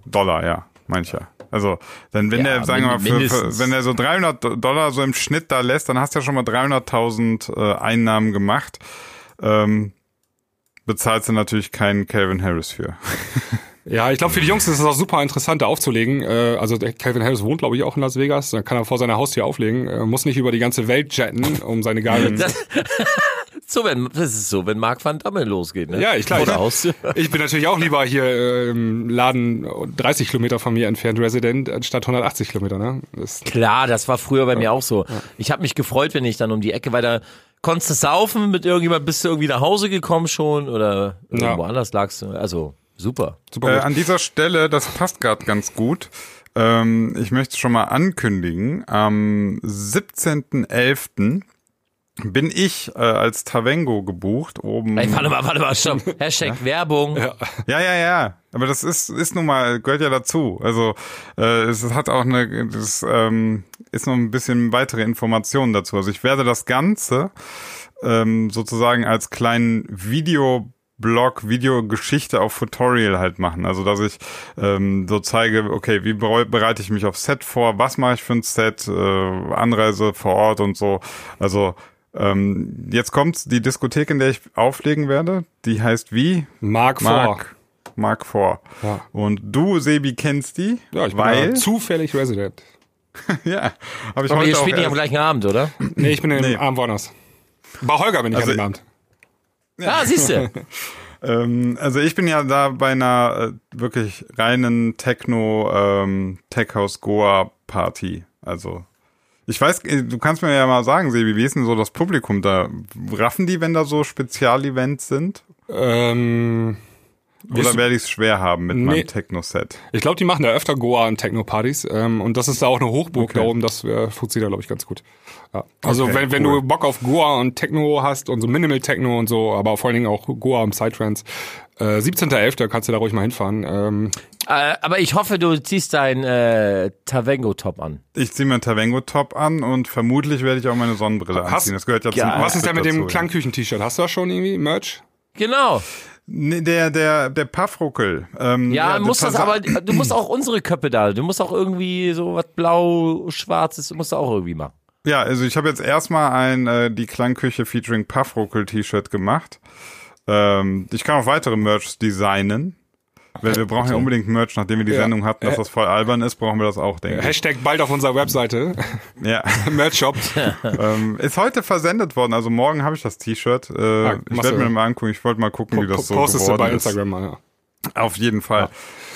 Dollar, ja, mancher. Also, dann wenn Ja, der, sagen wir mal, für, für, wenn er so 300 Dollar so im Schnitt da lässt, dann hast du ja schon mal 300.000 äh, Einnahmen gemacht. Ähm, bezahlst du natürlich keinen Calvin Harris für. <laughs> Ja, ich glaube, für die Jungs ist es auch super interessant, da aufzulegen. Äh, also der Calvin Harris wohnt, glaube ich, auch in Las Vegas. Da kann er vor seiner Haustür auflegen. Äh, muss nicht über die ganze Welt jetten, um seine Gagen. <laughs> So, wenn, das ist so, wenn Marc van Damme losgeht, ne? Ja, ich. Oder <laughs> Ich, bin natürlich auch lieber hier äh, im Laden 30 Kilometer von mir entfernt Resident, anstatt 180 Kilometer. Ne? Das, Klar, das war früher bei mir auch so. Ich habe mich gefreut, wenn ich dann um die Ecke, weil da konntest du saufen mit irgendjemand, bist du irgendwie nach Hause gekommen schon oder irgendwo Ja. anders lagst du? Also, super. Super Äh, an dieser Stelle, das passt gerade ganz gut. Ähm, ich möchte schon mal ankündigen, am 17.11. bin ich äh, als Tavengo gebucht oben. Ey, warte mal, warte mal, stopp. <laughs> Hashtag Werbung. Ja, ja, ja. Aber das ist, ist nun mal, gehört ja dazu. Also äh, es hat auch eine, das ähm, ist noch ein bisschen weitere Informationen dazu. Also ich werde das Ganze ähm, sozusagen als kleinen Videoblog, Videogeschichte auf Tutorial halt machen. Also dass ich ähm, so zeige, okay, wie bereite ich mich auf Set vor, was mache ich für ein Set, äh, Anreise vor Ort und so. Also ähm, jetzt kommt die Diskothek, in der ich auflegen werde. Die heißt wie? Mark vor. Mark. Mark 4. Ja. Und du, Sebi, kennst die? Ja, ich bin weil, ja zufällig Resident. <laughs> ja, habe ich Aber heute ihr auch spielt nicht am gleichen Abend, oder? Nee, ich bin im Nee. Abend woanders. Bei Holger bin ich Also- an dem Abend. Ah, siehst du. <laughs> Ähm, also ich bin ja da bei einer äh, wirklich reinen Techno ähm, Tech House Goa Party. Also ich weiß, äh, du kannst mir ja mal sagen, Sebi, wie ist denn so das Publikum da? Raffen die, wenn da so Spezialevents sind? Ähm, Oder werde ich es schwer haben mit Nee. meinem Techno-Set? ich glaube, die machen da öfter Goa und Techno-Partys. Ähm, und das ist da auch eine Hochburg Okay. da oben. Das äh, funktioniert da, glaube ich, ganz gut. Ja. Also Okay, wenn, wenn cool. du Bock auf Goa und Techno hast und so Minimal Techno und so, aber vor allen Dingen auch Goa und Psytrance, äh, 17.11. kannst du da ruhig mal hinfahren. Ähm, Äh, aber ich hoffe, du ziehst dein äh, Tavengo-Top an. Ich ziehe mir Tavengo-Top an und vermutlich werde ich auch meine Sonnenbrille Hast- anziehen. Das gehört ja, zum Ja. was ist denn mit dem. Klangküchen-T-Shirt? Hast du da schon irgendwie Merch? Genau. Nee, der, der, der Puffruckel. Ähm, Ja, der muss das aber, du musst auch unsere Köpfe da, du musst auch irgendwie so was blau-schwarzes, musst du auch irgendwie machen. Ja, also ich habe jetzt erstmal ein äh, die Klangküche featuring Puffruckel T-Shirt gemacht. Ähm, ich kann auch weitere Merch designen. Weil wir brauchen ja unbedingt Merch, nachdem wir die Ja. Sendung hatten, dass das voll albern ist, brauchen wir das auch, denke ich. Hashtag bald auf unserer Webseite. Ja. <laughs> Merch-Shop. <laughs> ähm, ist heute versendet worden, also morgen habe ich das T-Shirt. Äh, ich machst werde du- mir mal angucken, ich wollte mal gucken, wie das so Postest du geworden bei ist. Instagram mal, ja. Auf jeden Fall.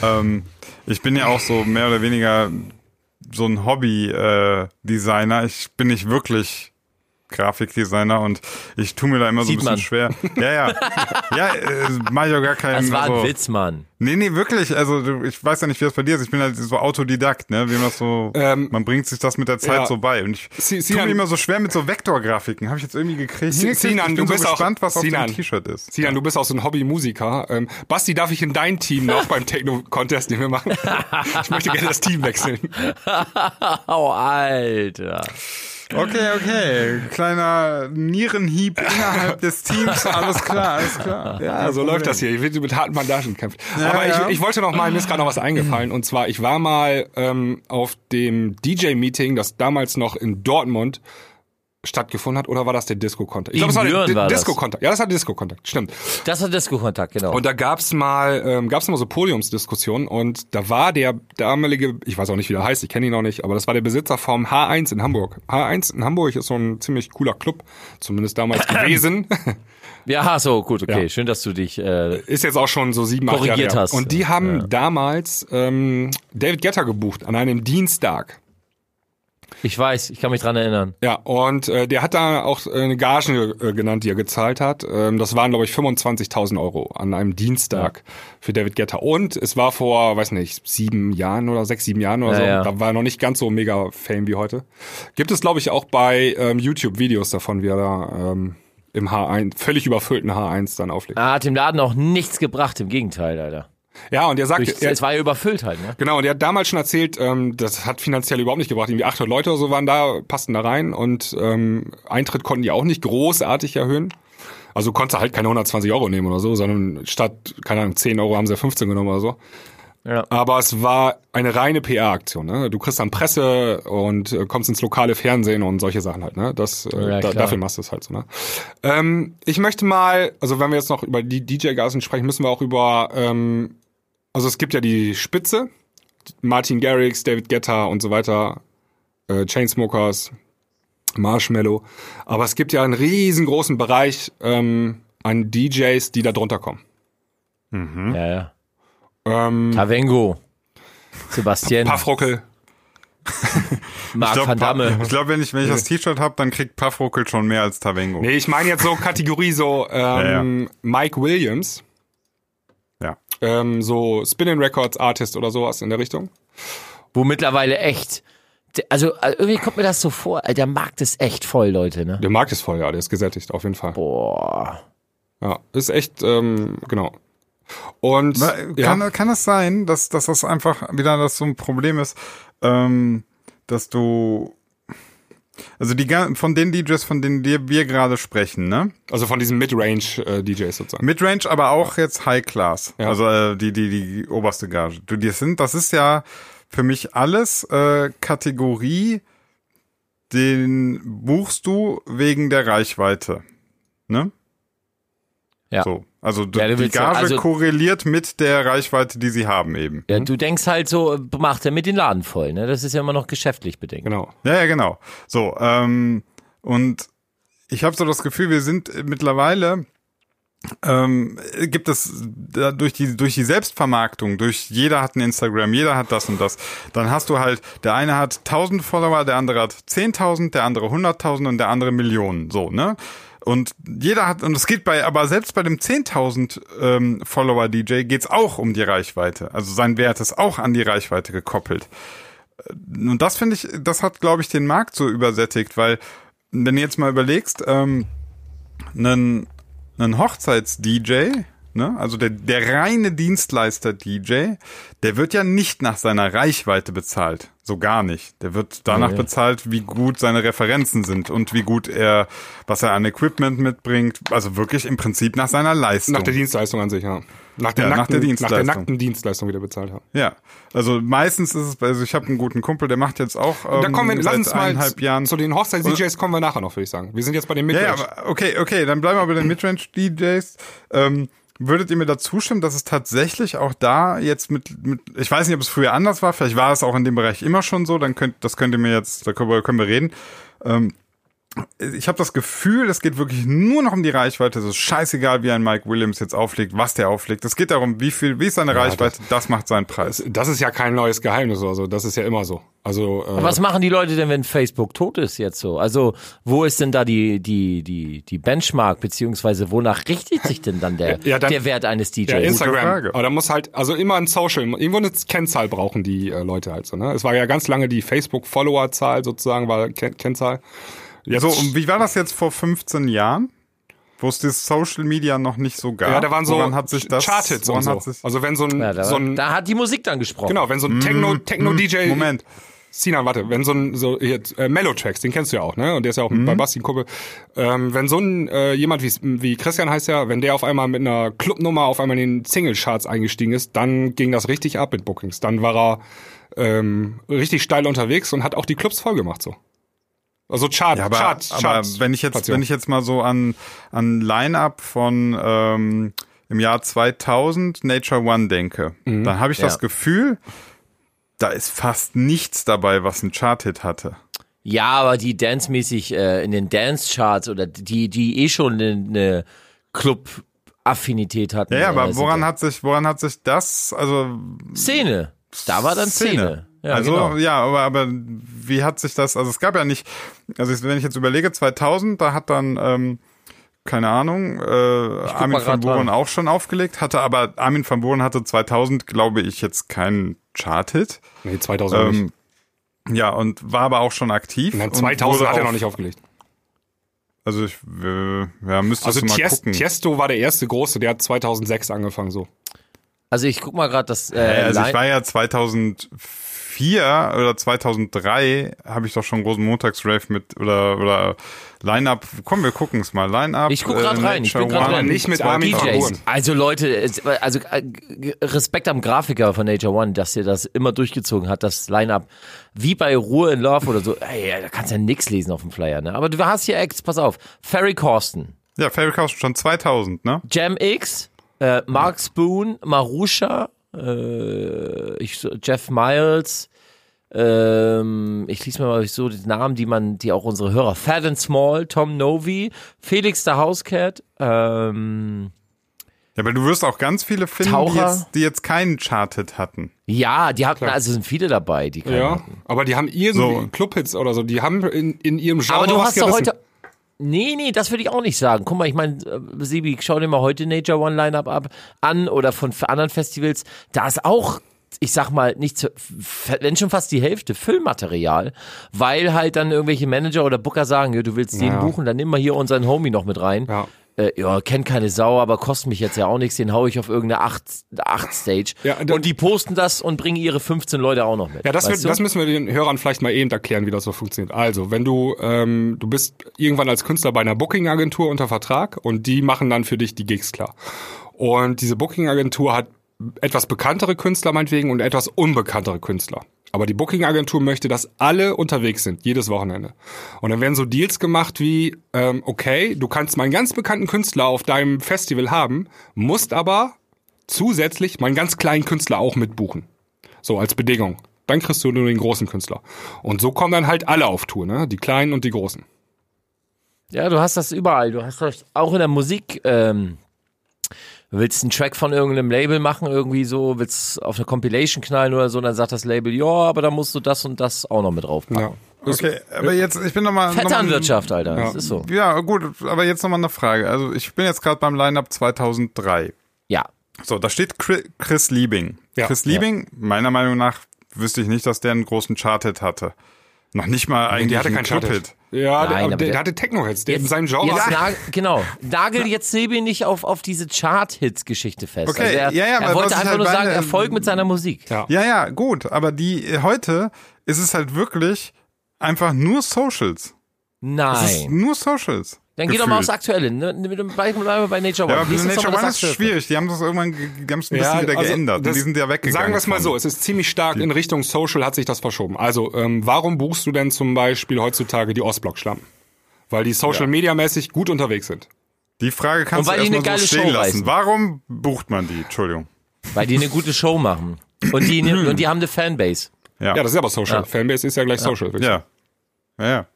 Ähm, ich bin ja auch so mehr oder weniger so ein Hobby-Designer. ich bin nicht wirklich Grafikdesigner und ich tue mir da immer Sieht so ein bisschen man. schwer. Ja, ja. Ja, äh, mach ich auch gar keinen. Das war ein also, Witz, Mann. Nee, nee, wirklich. Also du- ich weiß ja nicht, wie das bei dir ist. Ich bin halt so Autodidakt, ne? Wie man das so, Ähm, man bringt sich das mit der Zeit ja. so bei. Und ich Sie- tue mir immer so schwer mit so Vektorgrafiken. Habe ich jetzt irgendwie gekriegt. Si- hingekriegt. Sinan, ich bin du so bist auch- gespannt, was auf Sinan. dem T-Shirt ist. Sinan, du bist auch so ein Hobbymusiker. Ähm, Basti, darf ich in dein Team noch beim Techno-Contest, den wir machen? ich möchte gerne das Team wechseln. <laughs> Oh, Alter. Okay, okay. Kleiner Nierenhieb <laughs> innerhalb des Teams. Alles klar, alles klar. Ja, so läuft das hier. Ich will mit harten Bandagen kämpfen. Ja, Aber ja. Ich, ich wollte noch mal, mir ist gerade noch was eingefallen. Und zwar, ich war mal ähm, auf dem DJ-Meeting, das damals noch in Dortmund stattgefunden hat. Oder war das der Disco-Kontakt? Ich glaube, es war Büren der. Disco-Kontakt. Ja, das war der Disco-Kontakt. Stimmt. Das war Disco-Kontakt, genau. Und da gab's mal, ähm, gab's mal so Podiumsdiskussionen und da war der damalige, ich weiß auch nicht, wie der heißt, ich kenne ihn noch nicht, aber das war der Besitzer vom H1 in Hamburg. H1 in Hamburg ist so ein ziemlich cooler Club, zumindest damals <clears throat> gewesen. ja, so, gut, okay. Ja. Schön, dass du dich, äh, ist jetzt auch schon so sieben, acht Jahre Korrigiert her. hast. Und die haben damals ähm, David Getter gebucht an einem Dienstag. Ich weiß, ich kann mich dran erinnern. Ja, und äh, der hat da auch äh, eine Gage äh, genannt, die er gezahlt hat. Ähm, das waren, glaube ich, 25.000 Euro an einem Dienstag für David Getter. Und es war vor, weiß nicht, sieben Jahren oder sechs, sieben Jahren oder Ja, so. ja. Da war er noch nicht ganz so mega Fame wie heute. Gibt es, glaube ich, auch bei ähm, YouTube Videos davon, wie er da ähm, im H1, völlig überfüllten H1 dann auflegt. Er hat dem Laden auch nichts gebracht, im Gegenteil, Alter. Ja, und er sagt, Durch, er, es war ja überfüllt halt, ne? Genau, und er hat damals schon erzählt, ähm, das hat finanziell überhaupt nicht gebracht. Irgendwie 800 Leute oder so waren da, passten da rein und ähm, Eintritt konnten die auch nicht großartig erhöhen. Also konntest du halt keine 120 Euro nehmen oder so, sondern statt, keine Ahnung, 10 Euro haben sie 15 genommen oder so. Ja. Aber es war eine reine PR-Aktion. Ne? Du kriegst dann Presse und äh, kommst ins lokale Fernsehen und solche Sachen halt. Ne? Das, äh, Ja, da, dafür machst du es halt so. Ne? Ähm, ich möchte mal, also wenn wir jetzt noch über die DJ-Gasen sprechen, müssen wir auch über, ähm, also es gibt ja die Spitze, Martin Garrix, David Guetta und so weiter, äh, Chainsmokers, Marshmallow. Aber es gibt ja einen riesengroßen Bereich ähm, an DJs, die da drunter kommen. Ja, ja. Ähm, Tavengo. Sebastian. Puffruckel, <laughs> Mark glaub, van Damme. Ich glaube, wenn ich, wenn ich das T-Shirt habe, dann kriegt Puffruckel schon mehr als Tavengo. Nee, ich meine jetzt so Kategorie so ähm, Mike Williams, Ja. ähm, so Spinning Records Artist oder sowas in der Richtung. Wo mittlerweile echt, also äh, irgendwie kommt mir das so vor, der Markt ist echt voll, Leute, ne? Der Markt ist voll, ja, der ist gesättigt, auf jeden Fall. Boah. Ja, ist echt, ähm, genau. Und Na, ja, Kann, kann es sein, dass, dass das einfach wieder das so ein Problem ist, ähm, dass du also die von den DJs, von denen wir, wir gerade sprechen, ne? also von diesen Mid-Range-DJs sozusagen. Midrange, aber auch jetzt High Class. Ja. Also äh, die, die, die oberste Gage. Du, die sind, das ist ja für mich alles äh, Kategorie, den buchst du wegen der Reichweite. Ne? Ja. So. Also du, Ja, du die Gage also- korreliert mit der Reichweite, die sie haben eben. Ja, du denkst halt so, macht er mit den Laden voll, ne? Das ist ja immer noch geschäftlich bedingt. Genau. Ja, ja, genau. So, ähm, und ich habe so das Gefühl, wir sind mittlerweile ähm, gibt es da durch die durch die Selbstvermarktung, durch jeder hat ein Instagram, jeder hat das und das. Dann hast du halt, der eine hat 1000 Follower, der andere hat 10.000, der andere 100.000 und der andere Millionen, so, ne? Und jeder hat, und es geht bei, aber selbst bei dem 10.000 ähm, Follower DJ geht's auch um die Reichweite. Also sein Wert ist auch an die Reichweite gekoppelt. Und das finde ich, das hat, glaube ich, den Markt so übersättigt, weil, wenn du jetzt mal überlegst, ähm, einen, einen Hochzeits-DJ, ne, also der, der reine Dienstleister-DJ, der wird ja nicht nach seiner Reichweite bezahlt. So gar nicht. Der wird danach Nee. bezahlt, wie gut seine Referenzen sind und wie gut er, was er an Equipment mitbringt. Also wirklich im Prinzip nach seiner Leistung. Nach der Dienstleistung an sich, ja. Nach der, Ja, nach nackten, der Nach Dienstleistung. der nackten Dienstleistung wieder bezahlt haben. Ja, also meistens ist es, also ich habe einen guten Kumpel, der macht jetzt auch ähm, da kommen wir, lass seit uns mal Jahren. zu den Hochzeits-DJs kommen wir nachher noch, würde ich sagen. Wir sind jetzt bei den Ja, ja, Midrange. aber okay, okay, dann bleiben wir bei den Midrange-DJs. Ähm, würdet ihr mir da zustimmen, dass es tatsächlich auch da jetzt mit, mit, ich weiß nicht, ob es früher anders war, vielleicht war es auch in dem Bereich immer schon so, dann könnt, das könnt ihr mir jetzt, da können wir, können wir reden. Ähm, ich habe das Gefühl, es geht wirklich nur noch um die Reichweite. Es ist scheißegal, wie ein Mike Williams jetzt auflegt, was der auflegt. Es geht darum, wie viel, wie ist seine Reichweite, das, macht seinen Preis. Das ist ja kein neues Geheimnis oder so. Das ist ja immer so. Also, äh, Was machen die Leute denn, wenn Facebook tot ist jetzt so? Also, wo ist denn da die, die, die, die Benchmark, beziehungsweise wonach richtet sich denn dann der, <laughs> Ja, dann- der Wert eines DJs? ja, Instagram. Frage. Aber da muss halt, also immer ein Social, irgendwo eine Kennzahl brauchen die äh, Leute halt so. Ne? Es war ja ganz lange die Facebook-Follower-Zahl sozusagen, war Ken Kennzahl. Jetzt, So, und wie war das jetzt vor 15 Jahren? Wo es das Social Media noch nicht so gab? ja, da waren so Woran hat sich das, und so. Hat sich, Also wenn so ein, Ja, da, so ein da hat die Musik dann gesprochen. genau, wenn so ein Techno, Techno-DJ Moment. Sinan, warte, wenn so ein so jetzt äh, Mellow-Tracks, den kennst du ja auch, ne? Und der ist ja auch bei Basti Kumpel. Ähm, wenn so ein äh, jemand wie wie Christian heißt ja, wenn der auf einmal mit einer Clubnummer auf einmal in den Single-Charts eingestiegen ist, dann ging das richtig ab mit Bookings. Dann war er ähm, richtig steil unterwegs und hat auch die Clubs voll gemacht so. Also Chart, Ja, aber, Chart, aber Charts, wenn ich jetzt, Station. wenn ich jetzt mal so an, an Line-Up von ähm, im Jahr 2000 Nature One denke, Mhm. dann habe ich Ja. das Gefühl, da ist fast nichts dabei, was einen Chart-Hit hatte. Ja, aber die dance-mäßig äh, in den Dance-Charts oder die, die eh schon eine, eine Club-Affinität hatten. Ja, ja, äh, aber sind woran hat sich, woran hat sich das, also Szene. Da war dann Szene. Ja, also genau. ja, aber aber wie hat sich das? Also es gab ja nicht. Also wenn ich jetzt überlege, 2000, da hat dann ähm, keine Ahnung, äh, Armin mal van Buuren auch schon aufgelegt, hatte aber Armin van Buuren hatte 2000, glaube ich, jetzt keinen Chart-Hit. nee, 2000 nicht. Ähm, ja, und war aber auch schon aktiv. Nein, und 2000 wurde hat er noch nicht aufgelegt. Also ich, äh, ja, müsstest Also mal Ties- gucken. Tiesto war der erste große, der hat 2006 angefangen so. Also ich guck mal gerade das. Äh, Äh, also ich war ja 2004 oder 2003 habe ich doch schon großen Montagsrave mit oder oder Line-Up. Komm, wir gucken es mal. Line-Up. Ich guck grad rein, ich bin One, dran. nicht mit Armin. Also Leute, also äh, Respekt am Grafiker von Nature One, dass er das immer durchgezogen hat, das Line-Up. Wie bei Ruhe in Love oder so. Ey, da kannst du ja nix lesen auf dem Flyer, ne? Aber du hast hier Acts, pass auf. Ferry Corsten, Ja, Fairy House schon 2000, ne? Jam X, äh, Mark Spoon, Marusha, äh, ich, Jeff Miles, ähm, ich lese mir mal so die Namen, die man, die auch unsere Hörer, Fat and Small, Tom Novi, Felix the Housecat, ähm, Ja, aber du wirst auch ganz viele finden, die jetzt, die jetzt keinen Chart-Hit hatten. Ja, die hatten, also sind viele dabei, die keinen Ja, hatten. aber die haben irgendwie So. Clubhits oder so, die haben in, in ihrem Genre Aber du was hast doch gerissen. heute. Nee, nee, das würde ich auch nicht sagen. Guck mal, ich meine, äh, Sebi, schau dir mal heute Nature One Lineup ab an oder von anderen Festivals. Da ist auch, ich sag mal, nicht zu, wenn schon fast die Hälfte Füllmaterial, weil halt dann irgendwelche Manager oder Booker sagen, ja, du willst den Ja. buchen, dann nimm mal hier unseren Homie noch mit rein. Ja. Äh, ja, kennt keine Sau, aber kostet mich jetzt ja auch nichts, den hau ich auf irgendeine 8, 8 Stage. Ja, da- und die posten das und bringen ihre 15 Leute auch noch mit. Ja, das, wird, das müssen wir den Hörern vielleicht mal eben erklären, wie das so funktioniert. Also, wenn du, ähm, du bist irgendwann als Künstler bei einer Booking-Agentur unter Vertrag und die machen dann für dich die Gigs klar. Und diese Booking-Agentur hat etwas bekanntere Künstler meinetwegen und etwas unbekanntere Künstler. Aber die Booking-Agentur möchte, dass alle unterwegs sind, jedes Wochenende. Und dann werden so Deals gemacht wie, ähm, okay, du kannst meinen ganz bekannten Künstler auf deinem Festival haben, musst aber zusätzlich meinen ganz kleinen Künstler auch mitbuchen. So als Bedingung. Dann kriegst du nur den großen Künstler. Und so kommen dann halt alle auf Tour, ne? Die kleinen und die großen. Ja, du hast das überall. Du hast das auch in der Musik. Ähm, willst einen Track von irgendeinem Label machen, irgendwie so, willst auf eine Compilation knallen oder so, dann sagt das Label, ja, aber da musst du das und das auch noch mit draufpacken. Ja. Okay, aber jetzt, ich bin nochmal. Vetternwirtschaft, Alter. Das ist so. Ja, gut, aber jetzt nochmal eine Frage. Also ich bin jetzt gerade beim Lineup 2003. Ja. So, da steht Chri- Chris Liebing. Ja. Chris Liebing, meiner Meinung nach, wüsste ich nicht, dass der einen großen Chart-Hit hatte. Noch nicht mal eigentlich Der hatte einen keinen Chart-Hit. Club-Hit. Ja, Nein, der, der, der- hatte Techno-Hits. Der in seinem Genre. Jetzt nag, genau. <laughs> Nagel jetzt Sebi nicht auf, auf diese Chart-Hits-Geschichte fest. Okay, also er, ja, ja, er aber wollte einfach halt nur sagen, meine, Erfolg mit seiner Musik. Ja. Ja, ja, gut, aber die heute ist es halt wirklich einfach nur Socials. Es ist Nein. nur Socials. Dann geh doch mal aufs. Aktuelle. Ne? Mit dem- Bleib mal bei Nature One. Ja, aber Nature One ist schwierig. Die haben das irgendwann, ge- die haben es ein bisschen wieder also geändert. das- die sind ja weggegangen. Sagen wir es mal so, es ist ziemlich stark in Richtung Social hat sich das verschoben. Also, ähm, warum buchst du denn zum Beispiel heutzutage die Ostblock-Schlampen? Weil die Social-Media-mäßig gut unterwegs sind. Die Frage kannst Und du weil die erstmal eine so geile stehen Show lassen. reißen. Warum bucht man die? Entschuldigung. Weil die eine gute Show machen. Und die, <clears throat> und die haben eine Fanbase. Ja. Ja, das ist aber Social. Ja. Fanbase ist ja gleich Social. ja. Ja, ja.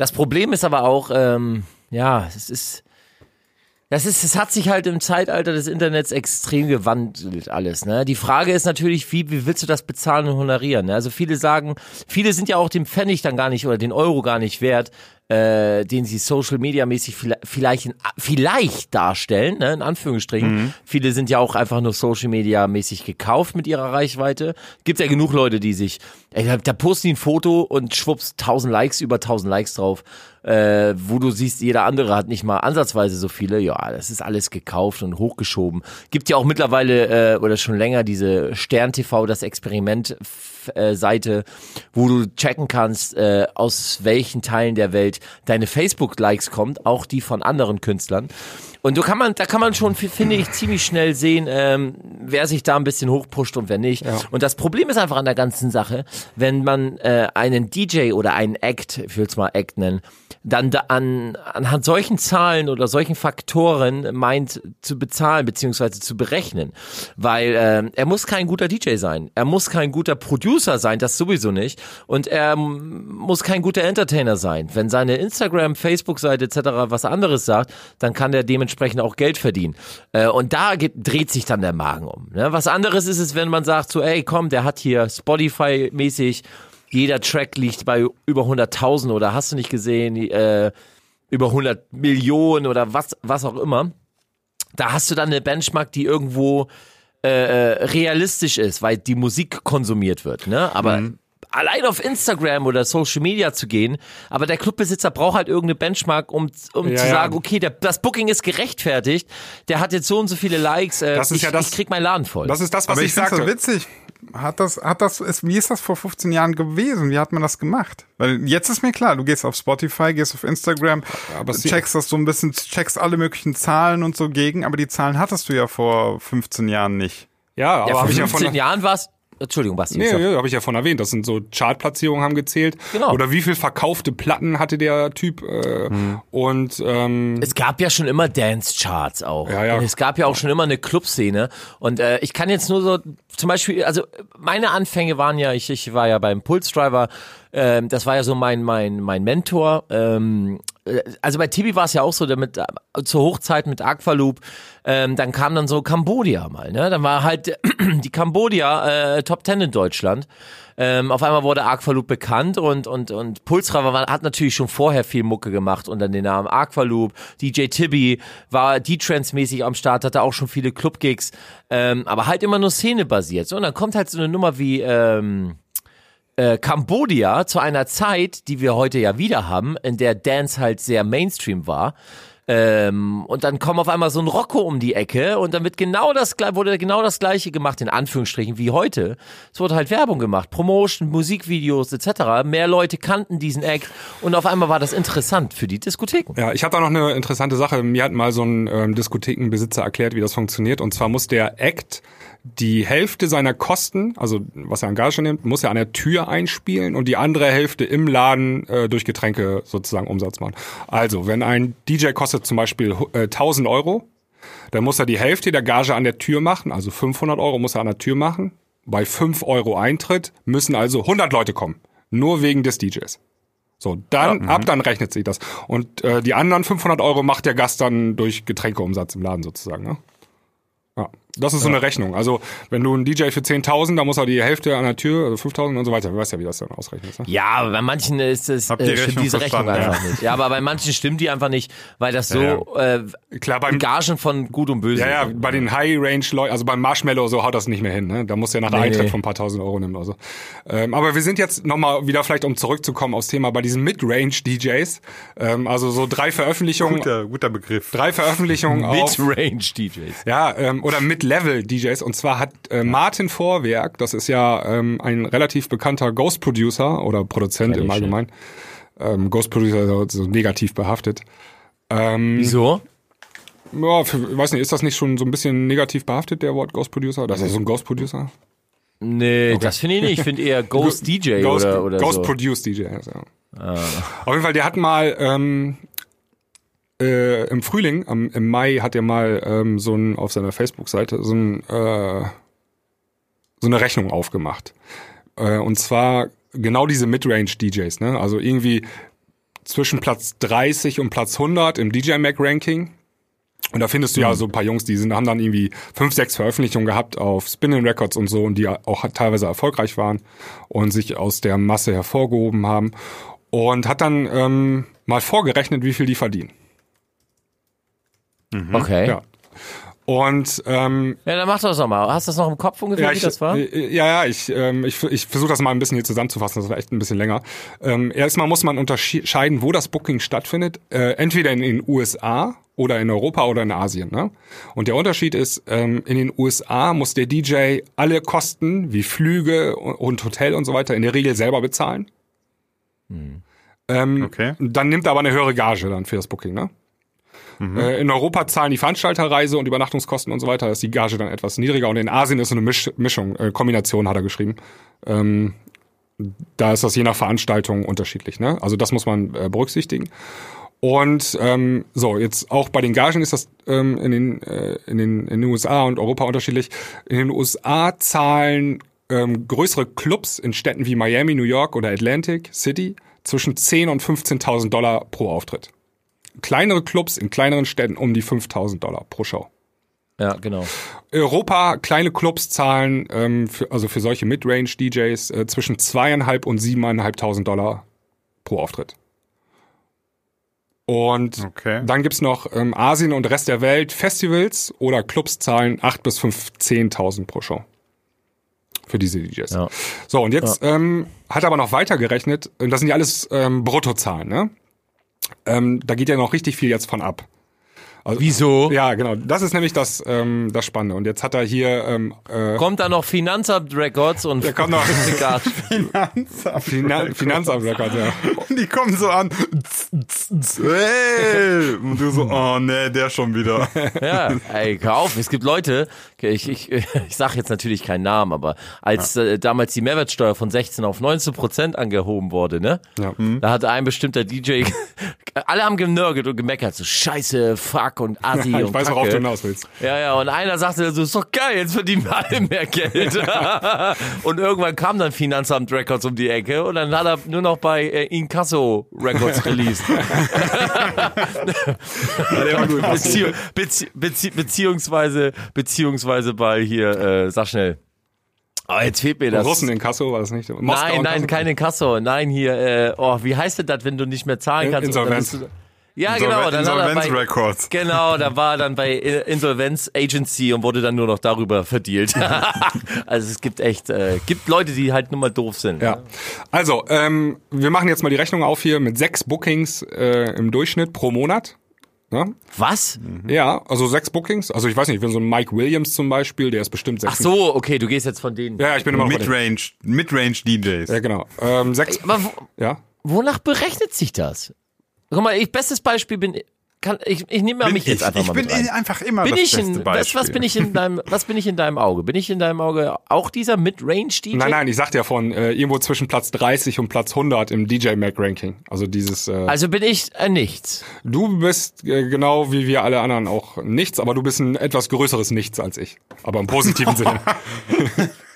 Das Problem ist aber auch, ähm, ja, es ist, das ist, es hat sich halt im Zeitalter des Internets extrem gewandelt alles. Ne? Die Frage ist natürlich, wie, wie willst du das bezahlen und honorieren? Ne? Also viele sagen, viele sind ja auch dem Pfennig dann gar nicht oder den Euro gar nicht wert, äh, den sie Social Media mäßig vielleicht, vielleicht, darstellen, ne? in Anführungsstrichen. Viele sind ja auch einfach nur Social Media mäßig gekauft mit ihrer Reichweite. Gibt ja genug Leute, die sich, ey, da, da posten die ein Foto und schwupps 1000 Likes, über 1000 Likes drauf, äh, wo du siehst, jeder andere hat nicht mal ansatzweise so viele. Ja, das ist alles gekauft und hochgeschoben. Gibt ja auch mittlerweile äh, oder schon länger diese Stern TV, das Experiment Seite, wo du checken kannst, äh, aus welchen Teilen der Welt deine Facebook-Likes kommt, auch die von anderen Künstlern. Und du kann man, da kann man schon, finde ich, ziemlich schnell sehen, ähm, wer sich da ein bisschen hochpusht und wer nicht. Und das Problem ist einfach an der ganzen Sache, wenn man äh, einen DJ oder einen Act, ich will es mal Act nennen, dann da an, anhand solchen Zahlen oder solchen Faktoren meint zu bezahlen beziehungsweise zu berechnen. Weil ähm, er muss kein guter DJ sein. Er muss kein guter Producer sein, das sowieso nicht. Und er muss kein guter Entertainer sein. Wenn seine Instagram, Facebook-Seite etc. was anderes sagt, dann kann er dementsprechend auch Geld verdienen. Äh, und da geht, dreht sich dann der Magen um. Ne? Was anderes ist es, wenn man sagt so, ey komm, der hat hier Spotify-mäßig jeder Track liegt bei über 100.000 oder hast du nicht gesehen, äh, über 100 Millionen oder was, was auch immer. Da hast du dann eine Benchmark, die irgendwo äh, äh, realistisch ist, weil die Musik konsumiert wird. Ne? Aber allein auf Instagram oder Social Media zu gehen, aber der Clubbesitzer braucht halt irgendeine Benchmark, um, um Ja, zu ja. sagen, okay, der, das Booking ist gerechtfertigt, der hat jetzt so und so viele Likes, äh, Das ist ich, ja das- ich krieg meinen Laden voll. Das ist das, was Aber ich, ich sagte. so witzig. Hat das, hat das, ist, wie ist das vor 15 Jahren gewesen? Wie hat man das gemacht? Weil jetzt ist mir klar, du gehst auf Spotify, gehst auf Instagram, aber es- checkst das so ein bisschen, checkst alle möglichen Zahlen und so gegen, aber die Zahlen hattest du ja vor 15 Jahren nicht. ja, aber ja, vor habe ich ja 15 von Jahren war's. Entschuldigung, Basti. Nee, nee, habe ich ja von erwähnt. Das sind so Chartplatzierungen haben gezählt. Genau. Oder wie viel verkaufte Platten hatte der Typ. Äh, Und ähm, Es gab ja schon immer Dance-Charts auch. Ja, ja. Und es gab ja auch schon immer eine Clubszene. Und äh, ich kann jetzt nur so, zum Beispiel, also meine Anfänge waren ja, ich, ich war ja beim Pulse Driver, ähm, das war ja so mein, mein, mein Mentor. Ähm, also bei Tibi war es ja auch so, damit äh, zur Hochzeit mit Aqualoop, ähm, dann kam dann so Cambodia mal, ne? Dann war halt <clears throat> die Cambodia äh, Top Ten in Deutschland. Ähm, auf einmal wurde Aqualoop bekannt und und und Pulsra hat natürlich schon vorher viel Mucke gemacht unter den Namen Aqualoop. DJ Tibi war D-Trance-mäßig am Start, hatte auch schon viele Club-Gigs, ähm, aber halt immer nur Szene-basiert. So, und dann kommt halt so eine Nummer wie ähm, äh, Cambodia zu einer Zeit, die wir heute ja wieder haben, in der Dance halt sehr Mainstream war. Ähm, und dann kommt auf einmal so ein Rocco um die Ecke und dann wird genau das wurde genau das gleiche gemacht in Anführungsstrichen wie heute. Es wurde halt Werbung gemacht, Promotion, Musikvideos etc. Mehr Leute kannten diesen Act und auf einmal war das interessant für die Diskotheken. Ja, ich habe da noch eine interessante Sache. Mir hat mal so ein ähm, Diskothekenbesitzer erklärt, wie das funktioniert. Und zwar muss der Act die Hälfte seiner Kosten, also was er an Gage nimmt, muss er an der Tür einspielen und die andere Hälfte im Laden äh, durch Getränke sozusagen Umsatz machen. Also, wenn ein DJ kostet zum Beispiel äh, 1000 Euro, dann muss er die Hälfte der Gage an der Tür machen, also 500 Euro muss er an der Tür machen. Bei 5 Euro Eintritt müssen also 100 Leute kommen, nur wegen des DJs. So, dann, ab dann rechnet sich das. Und äh, die anderen 500 Euro macht der Gast dann durch Getränkeumsatz im Laden sozusagen. Ne? Ja, das ist so eine Rechnung. Also, wenn du einen DJ für 10.000, dann muss er die Hälfte an der Tür, also 5.000 und so weiter. Du weißt ja, wie das dann ausrechnet. Ne? Ja, aber bei manchen ist es Habt ihr äh, stimmt Rechnung diese Rechnung einfach nicht. Ja, aber bei manchen stimmt die einfach nicht, weil das so äh, Klar, beim, Gagen von Gut und Böse. ja, ja, bei den High-Range-Leuten, also beim Marshmallow so haut das nicht mehr hin. Ne? Da muss ja nach Nee, Eintritt nee. von ein paar tausend Euro nehmen oder so. Ähm, aber wir sind jetzt nochmal wieder vielleicht, um zurückzukommen aufs Thema, bei diesen Mid-Range-DJs. Ähm, also so drei Veröffentlichungen, Guter, guter Begriff. drei Veröffentlichungen <laughs> auf Mid-Range DJs. Ja, ähm, oder Mid-Level-DJs. Und zwar hat äh, Martin Vorwerk, das ist ja ähm, ein relativ bekannter Ghost-Producer oder Produzent im Allgemeinen. Ähm, Ghost-Producer so, so negativ behaftet. Ähm, Wieso? ja, für, weiß nicht, ist das nicht schon so ein bisschen negativ behaftet, der Wort Ghost-Producer? Das ist so ein Ghost-Producer? Nee, das finde ich nicht. Ich finde eher <laughs> Ghost DJ Ghost, oder, oder Ghost so. Produced DJ. Also. Auf jeden Fall, der hat mal ähm, äh, im Frühling, am, im Mai, hat er mal ähm, so ein auf seiner Facebook-Seite so ein äh, so eine Rechnung aufgemacht. Äh, und zwar genau diese Midrange-DJs, ne? Also irgendwie zwischen Platz 30 und Platz 100 im DJ Mag Ranking. Und da findest du ja so ein paar Jungs, die sind, haben dann irgendwie fünf, sechs Veröffentlichungen gehabt auf Spinning Records und so und die auch teilweise erfolgreich waren und sich aus der Masse hervorgehoben haben. Und hat dann ähm, mal vorgerechnet, wie viel die verdienen. Okay. Ja. Und ähm, Ja, dann mach das doch mal. Hast du das noch im Kopf ungefähr, ja, wie ich, das war? äh, ja, ja, ich, ähm, ich, ich versuche das mal ein bisschen hier zusammenzufassen, das war echt ein bisschen länger. Ähm, erstmal muss man unterscheiden, wo das Booking stattfindet. Äh, entweder in den USA oder in Europa oder in Asien. Ne? Und der Unterschied ist, ähm, in den USA muss der DJ alle Kosten wie Flüge und Hotel und so weiter in der Regel selber bezahlen. Ähm, Okay. Dann nimmt er aber eine höhere Gage dann für das Booking. Ne? Äh, In Europa zahlen die Veranstalterreise und Übernachtungskosten und so weiter, ist die Gage dann etwas niedriger. Und in Asien ist so eine Misch Mischung, äh, Kombination, hat er geschrieben. Ähm, da ist das je nach Veranstaltung unterschiedlich. Ne? Also das muss man äh, berücksichtigen. Und ähm, so, jetzt auch bei den Gagen ist das ähm, in, den, äh, in, den, in den USA und Europa unterschiedlich. In den USA zahlen ähm, größere Clubs in Städten wie Miami, New York oder Atlantic City zwischen 10.000 und 15.000 Dollar pro Auftritt. Kleinere Clubs in kleineren Städten um die 5.000 Dollar pro Show. Ja, genau. Europa, kleine Clubs zahlen ähm, für, also für solche Midrange-DJs äh, zwischen zweieinhalb und siebeneinhalbtausend Dollar pro Auftritt. Und Okay. dann gibt's noch ähm, Asien und Rest der Welt Festivals oder Clubs zahlen acht bis fünf, zehntausend pro Show. Für diese DJs. Ja. So, und jetzt ähm, hat er aber noch weiter gerechnet, und das sind ja alles ähm, Bruttozahlen, ne? Ähm, da geht ja noch richtig viel jetzt von ab. Wieso? Ja, genau. Das ist nämlich das, ähm, das Spannende. Und jetzt hat er hier ähm, äh, Kommt da noch Finanzamt Records und Da kommt noch-. <laughs> Finanzamt. Finan Finanzamt, ja. Und die kommen so an. Hey! Und du so, oh nee, der schon wieder. Ja, ey, hör auf, es gibt Leute, ich, ich, ich sage jetzt natürlich keinen Namen, aber als äh, damals die Mehrwertsteuer von 16 auf 19 Prozent angehoben wurde, ne? Ja. Da hat ein bestimmter DJ <laughs> alle haben genörgelt und gemeckert, so Scheiße, Fuck und Assi ich und weiß, Kacke. worauf du hinaus willst. Ja, ja, und einer sagte so, ist doch geil, jetzt verdienen wir alle mehr Geld. <laughs> und irgendwann kam dann Finanzamt Records um die Ecke und dann hat er nur noch bei äh, Inkasso Records <laughs> released. Bezieh bezieh bezieh beziehungsweise, beziehungsweise bei hier, äh, sag schnell. Aber jetzt fehlt mir das. Russen in Kasso war das nicht? Moskau Nein, in nein, Kasso? kein Inkasso. Nein, hier, äh, oh, wie heißt denn das, wenn du nicht mehr zahlen kannst? Insolvenz. Ja, genau. Dann er Insolvenz bei, Records. Genau, da war dann bei Insolvenz Agency und wurde dann nur noch darüber verdealt. <laughs> also es gibt echt, äh, gibt Leute, die halt nur mal doof sind. Ja. Also, ähm, wir machen jetzt mal die Rechnung auf hier mit sechs Bookings äh, im Durchschnitt pro Monat. Ja? Was? ja, also sechs Bookings. Also ich weiß nicht, wenn so ein Mike Williams zum Beispiel, der ist bestimmt sechs. Ach so, okay, du gehst jetzt von denen. Ja, ich bin immer Midrange, Midrange DJs. Ja, genau. Ähm, sechs. Aber wo, Ja. wonach berechnet sich das? Guck mal, ich, bestes Beispiel bin, kann, ich, ich nehme Bin mich jetzt einfach ich mal bin mit rein. einfach immer Bin das ich beste in, was, was bin ich in deinem, was bin ich in deinem Auge? Bin ich in deinem Auge auch dieser Midrange DJ? Nein, nein, ich sagte ja von äh, irgendwo zwischen Platz 30 und Platz 100 im DJ Mac Ranking. Also dieses. Äh, Also bin ich äh, nichts. du bist äh, genau wie wir alle anderen auch nichts, aber du bist ein etwas größeres Nichts als ich. Aber im positiven <laughs> Sinne. <laughs>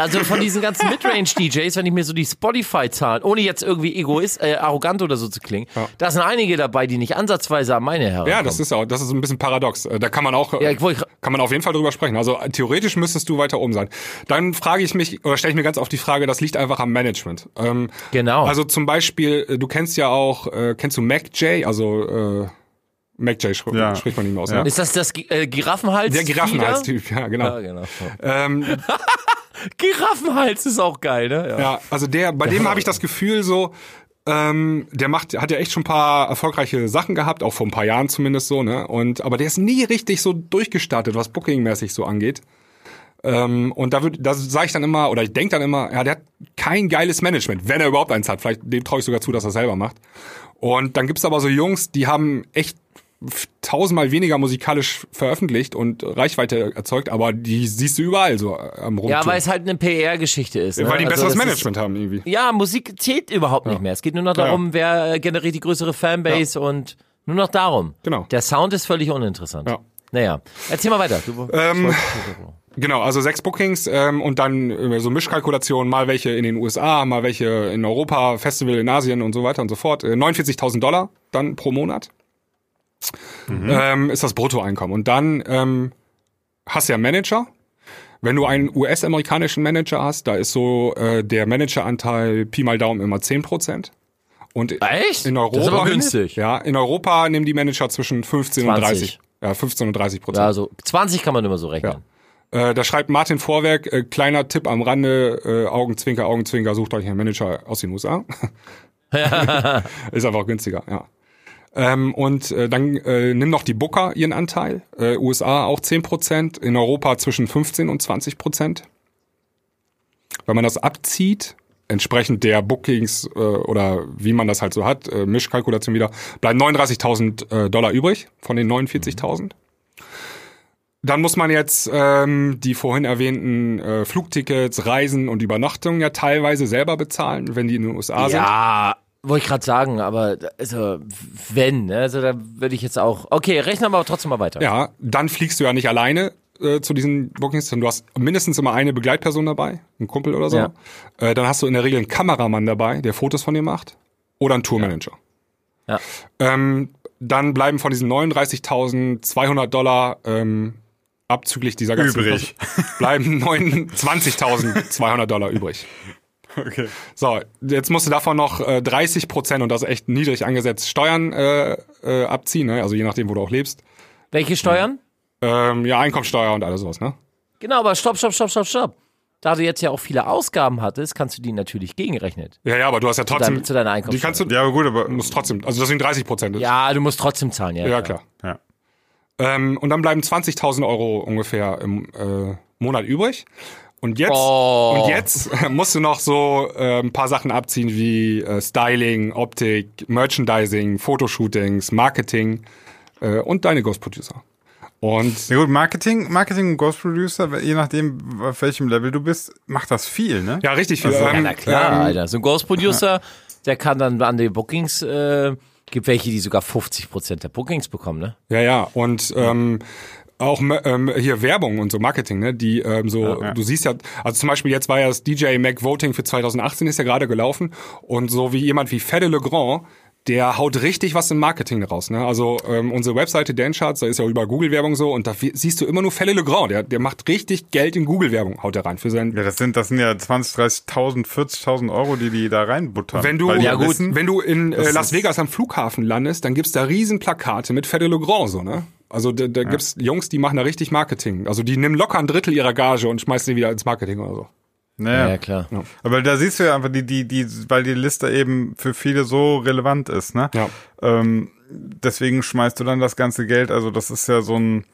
Also von <laughs> diesen ganzen Midrange-DJs, wenn ich mir so die Spotify-Zahlen, ohne jetzt irgendwie egoist, äh, arrogant oder so zu klingen, da sind einige dabei, die nicht ansatzweise an meine herankommen. Ja, das ist auch, das ist ein bisschen paradox. Äh, Da kann man auch, äh, Ja, ich wollte- kann man auf jeden Fall drüber sprechen. Also äh, theoretisch müsstest du weiter oben sein. Dann frage ich mich, oder stelle ich mir ganz oft die Frage, das liegt einfach am Management. Ähm, Genau. Also zum Beispiel, äh, du kennst ja auch, äh, kennst du Mac J, also äh, Mac J Ja. spricht man nicht mehr aus. Ja. Ne? Ist das das äh, Giraffenhals? Der Giraffenhalstyp, ja, genau. Ja, genau. Ähm, <laughs> Giraffenhals ist auch geil, ne? Ja. Ja, also der, bei dem habe ich das Gefühl so, ähm, der macht, hat ja echt schon ein paar erfolgreiche Sachen gehabt, auch vor ein paar Jahren zumindest so, ne? Und aber der ist nie richtig so durchgestartet, was Booking-mäßig so angeht. Ähm, und da würde, da sage ich dann immer, oder ich denke dann immer, ja, der hat kein geiles Management, wenn er überhaupt eins hat. Vielleicht dem traue ich sogar zu, dass er selber macht. Und dann gibt's aber so Jungs, die haben echt tausendmal weniger musikalisch veröffentlicht und Reichweite erzeugt, aber die siehst du überall so äh, am Rumtouren. Ja, weil es halt eine PR-Geschichte ist. Ne? weil die ein Also besseres das Management haben irgendwie. Ist, ja, Musik zählt überhaupt nicht mehr. Es geht nur noch darum, wer äh, generiert die größere Fanbase und nur noch darum. Genau. Der Sound ist völlig uninteressant. Ja. Naja, erzähl mal weiter. Du, Ähm, Genau, also sechs Bookings ähm, und dann äh, so Mischkalkulationen, mal welche in den USA, mal welche in Europa, Festival in Asien und so weiter und so fort. Äh, 49.000 Dollar dann pro Monat ähm, ist das Bruttoeinkommen. Und dann ähm, hast du ja Manager. Wenn du einen US-amerikanischen Manager hast, da ist so äh, der Manageranteil Pi mal Daumen immer 10%. Und Echt? in Europa, Das ist aber günstig. Ja, in Europa nehmen die Manager zwischen 15 und 20. 30. Ja, 15 und 30 Prozent. also 20 kann man immer so rechnen. Äh, da schreibt Martin Vorwerk, äh, kleiner Tipp am Rande, äh, Augenzwinker, Augenzwinker, sucht euch einen Manager aus den USA. <laughs> <laughs> Ist einfach günstiger, ja. Ähm, und äh, dann äh, nimm noch die Booker ihren Anteil. Äh, USA auch 10%, in Europa zwischen 15 und 20%. Wenn man das abzieht, entsprechend der Bookings äh, oder wie man das halt so hat, äh, Mischkalkulation wieder, bleiben 39.000 äh, Dollar übrig von den 49.000. Dann muss man jetzt ähm, die vorhin erwähnten äh, Flugtickets, Reisen und Übernachtungen ja teilweise selber bezahlen, wenn die in den USA sind. Ja, wollte ich gerade sagen, aber also wenn, ne, also da würde ich jetzt auch. Okay, rechnen wir aber trotzdem mal weiter. Ja, dann fliegst du ja nicht alleine äh, zu diesen Bookings, sondern du hast mindestens immer eine Begleitperson dabei, ein Kumpel oder so. Ja. Äh, dann hast du in der Regel einen Kameramann dabei, der Fotos von dir macht, oder einen Tourmanager. Ja. Ähm, dann bleiben von diesen 39.200 Dollar ähm, abzüglich dieser ganzen Übrig. Kosten, bleiben 29.200 Dollar übrig. <laughs> <laughs> Okay. So, jetzt musst du davon noch äh, 30 Prozent, und das ist echt niedrig angesetzt, Steuern äh, äh, abziehen, ne? also je nachdem, wo du auch lebst. Welche Steuern? Ähm, ja, Einkommensteuer und alles sowas, ne? Genau, aber stopp, stopp, stopp, stopp, stopp. Da du jetzt ja auch viele Ausgaben hattest, kannst du die natürlich gegenrechnen. Ja, ja, aber du hast ja trotzdem. deinem- zu deiner Die kannst du, Ja, aber gut, aber du musst trotzdem, also das sind 30 Prozent. Ja, du musst trotzdem zahlen, ja. ja, klar. ja. Ähm, und dann bleiben 20.000 Euro ungefähr im äh, Monat übrig. Und jetzt, Oh. und jetzt <laughs> musst du noch so äh, ein paar Sachen abziehen wie äh, Styling, Optik, Merchandising, Fotoshootings, Marketing äh, und deine Ghost Producer. Und Ja gut, Marketing, Marketing und Ghost Producer, je nachdem, auf welchem Level du bist, macht das viel, ne? ja, richtig viel. Also, ähm, Ja, na klar, ähm, Alter. So ein Ghost Producer, der kann dann an die Bookings äh, Gibt welche, die sogar 50 Prozent der Bookings bekommen, ne? Ja, ja. Und ähm, auch ähm, hier Werbung und so Marketing, ne? Die ähm, so, du siehst ja, also zum Beispiel jetzt war ja das DJ Mac Voting für 2018 ist ja gerade gelaufen und so wie jemand wie Fede Legrand, der haut richtig was im Marketing raus. Ne? Also ähm, unsere Webseite Dancharts, da ist ja über Google-Werbung so und da siehst du immer nur Fede Legrand, der, der macht richtig Geld in Google-Werbung, haut er rein für sein Ja, das sind, das sind ja 20, 30.000, 40.000 Euro, die die da reinbuttern. Wenn du, Weil die Ja, gut. wissen, wenn du in äh, Las Vegas am Flughafen landest, dann gibt's da riesen Plakate mit Fede Legrand so, ne? Also da, da gibt's Jungs, die machen da richtig Marketing. Also die nehmen locker ein Drittel ihrer Gage und schmeißen die wieder ins Marketing oder so. Naja. Ja, klar. Aber da siehst du ja einfach, die, die, die, weil die Liste eben für viele so relevant ist, ne? Ja. Ähm, deswegen schmeißt du dann das ganze Geld. Also das ist ja so ein,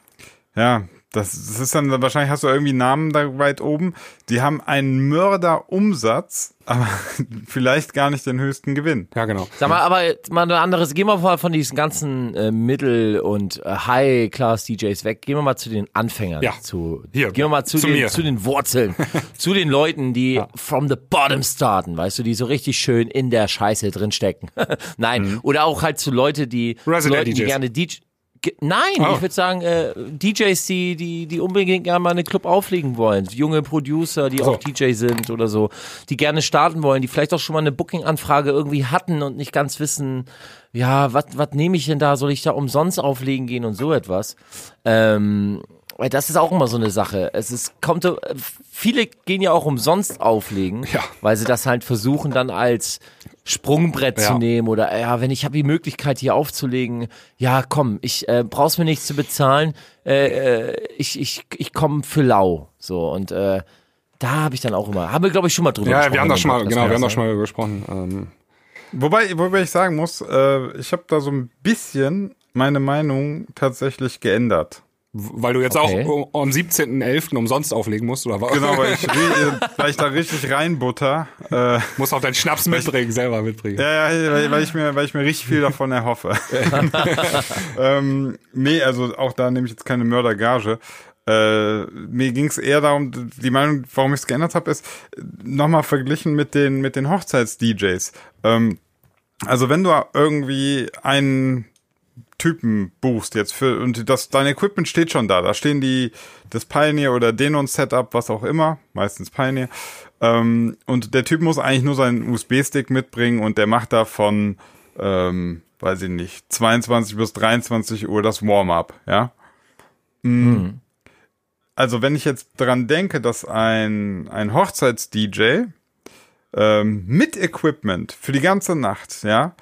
ja, das, das ist dann, wahrscheinlich hast du irgendwie einen Namen da weit oben. Die haben einen Mörderumsatz, aber <laughs> vielleicht gar nicht den höchsten Gewinn. Ja, genau. Sag mal, aber mal ein anderes, gehen wir mal von diesen ganzen äh, Mittel- und äh, High-Class-DJs weg. Gehen wir mal zu den Anfängern. Ja. Zu, Hier, gehen wir mal zu, zu den, mir. zu den Wurzeln. <laughs> zu den Leuten, die from the bottom starten, weißt du, die so richtig schön in der Scheiße drinstecken. <laughs> Nein. Oder auch halt zu Leute, die, Resident Leuten, die DJs. gerne DJ Ge- Nein, Oh. ich würde sagen, äh, DJs, die, die, die unbedingt gerne mal in einen Club auflegen wollen. Junge Producer, die So. auch DJ sind oder so, die gerne starten wollen, die vielleicht auch schon mal eine Booking-Anfrage irgendwie hatten und nicht ganz wissen, ja, was was nehme ich denn da? Soll ich da umsonst auflegen gehen und so etwas? Ähm, weil das ist auch immer so eine Sache. Es ist, kommt, äh, viele gehen ja auch umsonst auflegen, Ja. weil sie das halt versuchen dann als Sprungbrett Ja. zu nehmen oder ja, wenn ich habe die Möglichkeit hier aufzulegen, ja komm, ich äh, brauchst mir nichts zu bezahlen, äh, äh, ich ich ich komme für lau, so und äh, da habe ich dann auch immer, haben wir glaube ich schon mal drüber Ja, gesprochen. wir haben im schon mal, genau, wir haben das schon mal gesprochen. Ähm, Wobei, wobei ich sagen muss, äh, ich habe da so ein bisschen meine Meinung tatsächlich geändert. Weil du jetzt Okay. auch am 17.11. umsonst auflegen musst, oder was? Genau, weil ich, <laughs> ri- weil ich da richtig reinbutter. Äh, Musst auch deinen Schnaps mitbringen, selber mitbringen. Ja, ja, weil, weil, ich mir, weil ich mir richtig viel davon erhoffe. <laughs> ähm, nee, also auch da nehme ich jetzt keine Mördergage. Äh, mir ging es eher darum, die Meinung, warum ich es geändert habe, ist nochmal verglichen mit den mit den Hochzeits-DJs. Ähm, also wenn du irgendwie einen Typen buchst jetzt für und das dein Equipment steht schon da, da stehen die das Pioneer oder Denon Setup, was auch immer, meistens Pioneer. Ähm, und der Typ muss eigentlich nur seinen USB-Stick mitbringen und der macht da von ähm, weiß ich nicht, 22 bis 23 Uhr das Warm-up, ja? Mm. Also wenn ich jetzt dran denke, dass ein, ein Hochzeits-DJ ähm, mit Equipment für die ganze Nacht, ja,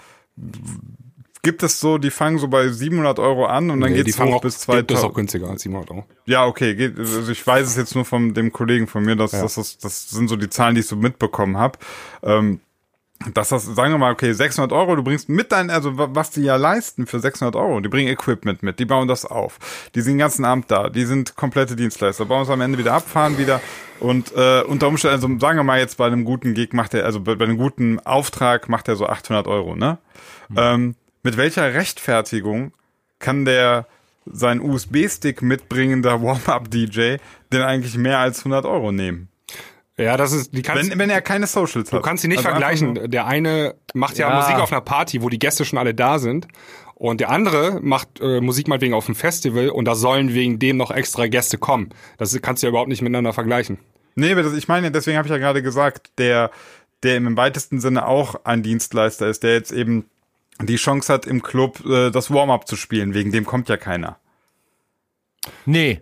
gibt es so, die fangen so bei 700 Euro an und dann Nee, geht's hoch auch, bis gibt es auch 2000. günstiger als 700 Euro. Ja, okay, geht, also ich weiß es jetzt nur von dem Kollegen von mir, dass das, das, das sind so die Zahlen, die ich so mitbekommen habe. Ähm, dass das, sagen wir mal, okay, 600 Euro, du bringst mit dein, also wa- was die ja leisten für 600 Euro, die bringen Equipment mit, die bauen das auf, die sind den ganzen Abend da, die sind komplette Dienstleister, bauen es am Ende wieder ab, fahren wieder und äh, unter Umständen, also sagen wir mal jetzt bei einem guten Gig macht er, also bei, bei einem guten Auftrag macht er so 800 Euro, ne? Ähm, mit welcher Rechtfertigung kann der sein USB-Stick mitbringender Warm-Up-DJ denn eigentlich mehr als 100 Euro nehmen? Ja, das ist, die kannst, Wenn, wenn er keine Socials hat. du kannst sie nicht Also vergleichen. Der eine macht ja, Ja. Musik auf einer Party, wo die Gäste schon alle da sind. Und der andere macht äh, Musik meinetwegen auf einem Festival und da sollen wegen dem noch extra Gäste kommen. Das kannst du ja überhaupt nicht miteinander vergleichen. Nee, aber das, ich meine, deswegen habe ich ja gerade gesagt, der, der im weitesten Sinne auch ein Dienstleister ist, der jetzt eben die Chance hat, im Club äh, das Warm-up zu spielen. Wegen dem kommt ja keiner. Nee.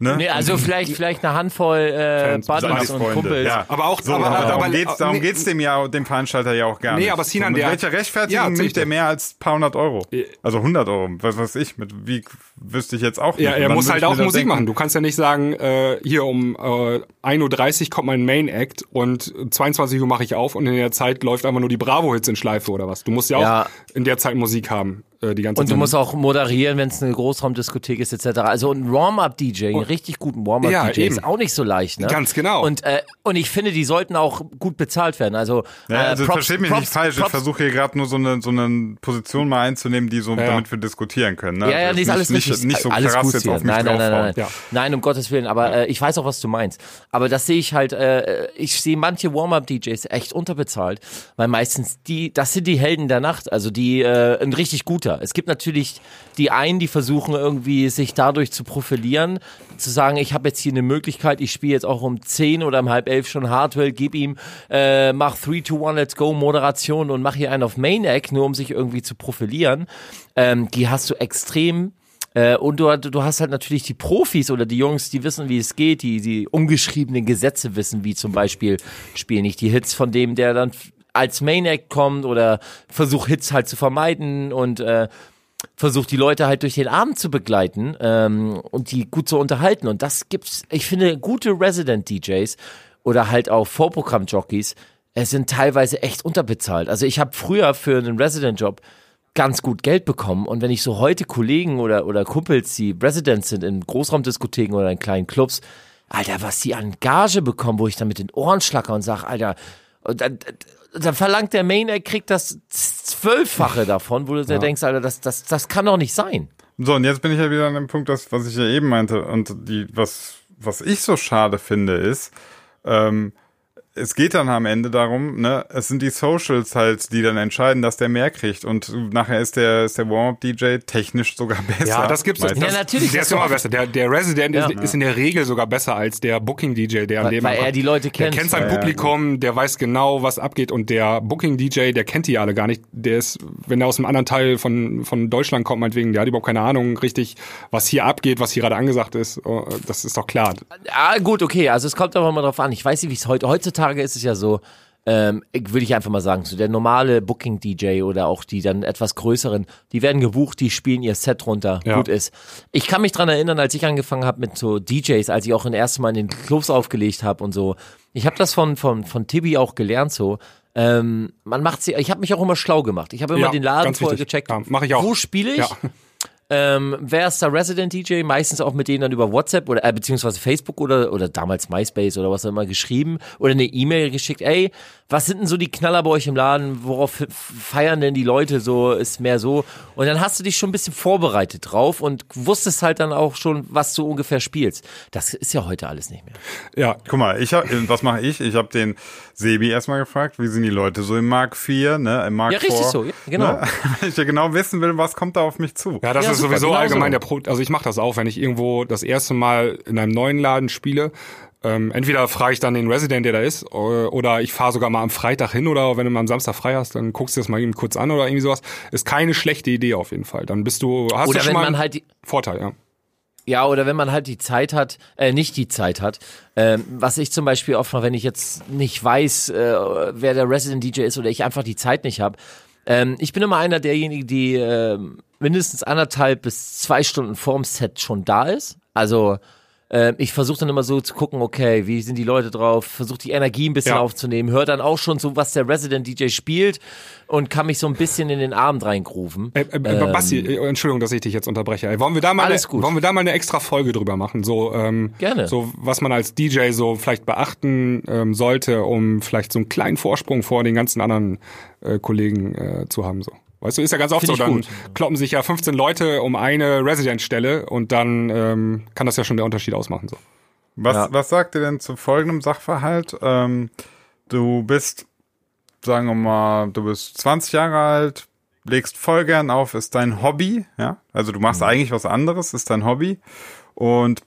Ne? Nee, also vielleicht, vielleicht eine Handvoll äh, Buddies und Kumpels. ja. Aber auch, So, aber, aber, darum geht's, darum nee, geht's dem ja, dem Veranstalter ja auch gar Nee, nicht. aber Sinan, so, mit der- welcher Rechtfertigung Ja, nimmt der mehr als paar hundert Euro? Also 100 Euro, was weiß ich, mit wie wüsste ich jetzt auch nicht. Ja, er muss halt auch Musik denken, machen. Du kannst ja nicht sagen, äh, hier um äh, 1.30 Uhr kommt mein Main Act und 22 Uhr mache ich auf und in der Zeit läuft einfach nur die Bravo-Hits in Schleife oder was. Du musst ja auch Ja. in der Zeit Musik haben. Äh, die ganze Und du Zeit. musst auch moderieren, wenn es eine Großraumdiskothek ist, etc. Also ein Warm-Up-DJ, einen richtig guten Warm-Up-DJ Ja, ist eben. auch nicht so leicht, ne? Ganz genau. Und, äh, und ich finde, die sollten auch gut bezahlt werden. Also, Ja, äh, also Props- versteht mich Props- nicht falsch, ich Props- versuche hier gerade nur so eine, so eine Position mal einzunehmen, die so, Ja. damit wir diskutieren können. Ne? Ja, ja, Also nee, ist alles nicht, nicht so alles krass gut jetzt hier. auf mich nein, nein, nein, nein. Ja. Nein, um Gottes Willen. Aber äh, ich weiß auch, was du meinst. Aber das sehe ich halt. Äh, ich sehe manche Warm-up-DJs echt unterbezahlt, weil meistens die, das sind die Helden der Nacht. Also die äh, ein richtig guter. Es gibt natürlich die einen, die versuchen irgendwie sich dadurch zu profilieren, zu sagen, ich habe jetzt hier eine Möglichkeit, ich spiele jetzt auch um 10 oder um halb elf schon Hardwell, gib ihm, äh, mach 3, 2, 1, let's go, Moderation und mach hier einen auf Main-Act, nur um sich irgendwie zu profilieren. Ähm, die hast du extrem äh, und du, du hast halt natürlich die Profis oder die Jungs, die wissen, wie es geht, die die ungeschriebenen Gesetze wissen, wie zum Beispiel spielen nicht die Hits von dem, der dann als Main Act kommt oder versucht Hits halt zu vermeiden und äh, versucht die Leute halt durch den Abend zu begleiten ähm, und die gut zu unterhalten. Und das gibt's, ich finde, gute Resident DJs oder halt auch Vorprogramm-Jockeys, es sind teilweise echt unterbezahlt. Also ich habe früher für einen Resident-Job ganz gut Geld bekommen. Und wenn ich so heute Kollegen oder, oder Kumpels, die Residents sind in Großraumdiskotheken oder in kleinen Clubs, Alter, was die an Gage bekommen, wo ich dann mit den Ohren schlacker und sag, Alter, und dann, verlangt der Main, er kriegt das Zwölffache davon, wo du dir denkst, Alter, das, das, das kann doch nicht sein. So, und jetzt bin ich ja wieder an dem Punkt, das, was ich ja eben meinte. Und die, was, was ich so schade finde, ist, ähm, es geht dann am Ende darum, ne, es sind die Socials halt, die dann entscheiden, dass der mehr kriegt. Und nachher ist der, ist der Warm-Up-DJ technisch sogar <laughs> besser. Ja, das gibt's. meistens. Ja, natürlich, Der ist immer auch- besser. Der, der Resident Ja. ist, ist in der Regel sogar besser als der Booking-DJ, der an Weil- dem weil er die Leute Der kennt. kennt sein Ja, ja, Publikum, der weiß genau, was abgeht. Und der Booking-DJ, der kennt die alle gar nicht. Der ist, wenn er aus einem anderen Teil von, von Deutschland kommt, meinetwegen, der hat überhaupt keine Ahnung richtig, was hier abgeht, was hier gerade angesagt ist. Oh, Das ist doch klar. Ah, gut, okay, also es kommt aber mal drauf an. Ich weiß nicht, wie es heute, heutzutage ist es ja so, ähm, würde ich einfach mal sagen, so der normale Booking-DJ oder auch die dann etwas größeren, die werden gebucht, die spielen ihr Set runter, Ja. gut ist. Ich kann mich dran erinnern, als ich angefangen habe mit so DJs, als ich auch ein erstes Mal in den Clubs aufgelegt habe und so. Ich habe das von, von, von Tibi auch gelernt so. Ähm, man macht sie, ich habe mich auch immer schlau gemacht. Ich habe immer Ja, den Laden vorher wichtig. gecheckt. Ja, mach ich auch. Wo spiele ich? Ja. Ähm, wer ist der Resident DJ? Meistens auch mit denen dann über WhatsApp oder äh, beziehungsweise Facebook oder oder damals MySpace oder was auch immer geschrieben oder eine E-Mail geschickt. Ey, was sind denn so die Knaller bei euch im Laden? Worauf feiern denn die Leute so? Ist mehr so. Und dann hast du dich schon ein bisschen vorbereitet drauf und wusstest halt dann auch schon, was du ungefähr spielst. Das ist ja heute alles nicht mehr. Ja, Guck mal, ich hab, was mache ich? Ich habe den Sebi erstmal gefragt, wie sind die Leute so im Mark 4, ne, im Mark Ja, richtig 4, so, ja, genau. Ne? <laughs> Weil ich ja genau wissen will, was kommt da auf mich zu. Ja, das Ja, ist super, sowieso allgemein so. der Pro. Also ich mache das auch, wenn ich irgendwo das erste Mal in einem neuen Laden spiele. Ähm, entweder frage ich dann den Resident, der da ist, oder ich fahre sogar mal am Freitag hin oder wenn du mal am Samstag frei hast, dann guckst du das mal eben kurz an oder irgendwie sowas. Ist keine schlechte Idee auf jeden Fall. Dann bist du, hast Oder du schon mal man einen halt Vorteil, ja. Ja, oder wenn man halt die Zeit hat, äh, nicht die Zeit hat. Ähm, was ich zum Beispiel oft mache, wenn ich jetzt nicht weiß, äh, wer der Resident DJ ist oder ich einfach die Zeit nicht habe. Ähm, ich bin immer einer derjenigen, die äh, mindestens anderthalb bis zwei Stunden vorm Set schon da ist. Also äh, ich versuche dann immer so zu gucken, okay, wie sind die Leute drauf, versuche die Energie ein bisschen Ja. aufzunehmen, höre dann auch schon so, was der Resident DJ spielt und kann mich so ein bisschen in den Abend reingrooven. Äh, äh, äh, Basti, äh, Entschuldigung, dass ich dich jetzt unterbreche. Wollen wir da mal, Ähm, Alles eine, gut. wollen wir da mal eine extra Folge drüber machen? So, ähm, Gerne. So, was man als DJ so vielleicht beachten ähm, sollte, um vielleicht so einen kleinen Vorsprung vor den ganzen anderen äh, Kollegen äh, zu haben. So, weißt du, ist ja ganz oft Find so, dann gut. kloppen sich ja 15 Leute um eine Residenzstelle und dann ähm, kann das ja schon der Unterschied ausmachen. So. Was, Ja. was sagt ihr denn zu folgendem Sachverhalt? Ähm, du bist, sagen wir mal, du bist 20 Jahre alt, legst voll gern auf, ist dein Hobby, ja? Also du machst eigentlich was anderes, ist dein Hobby. Und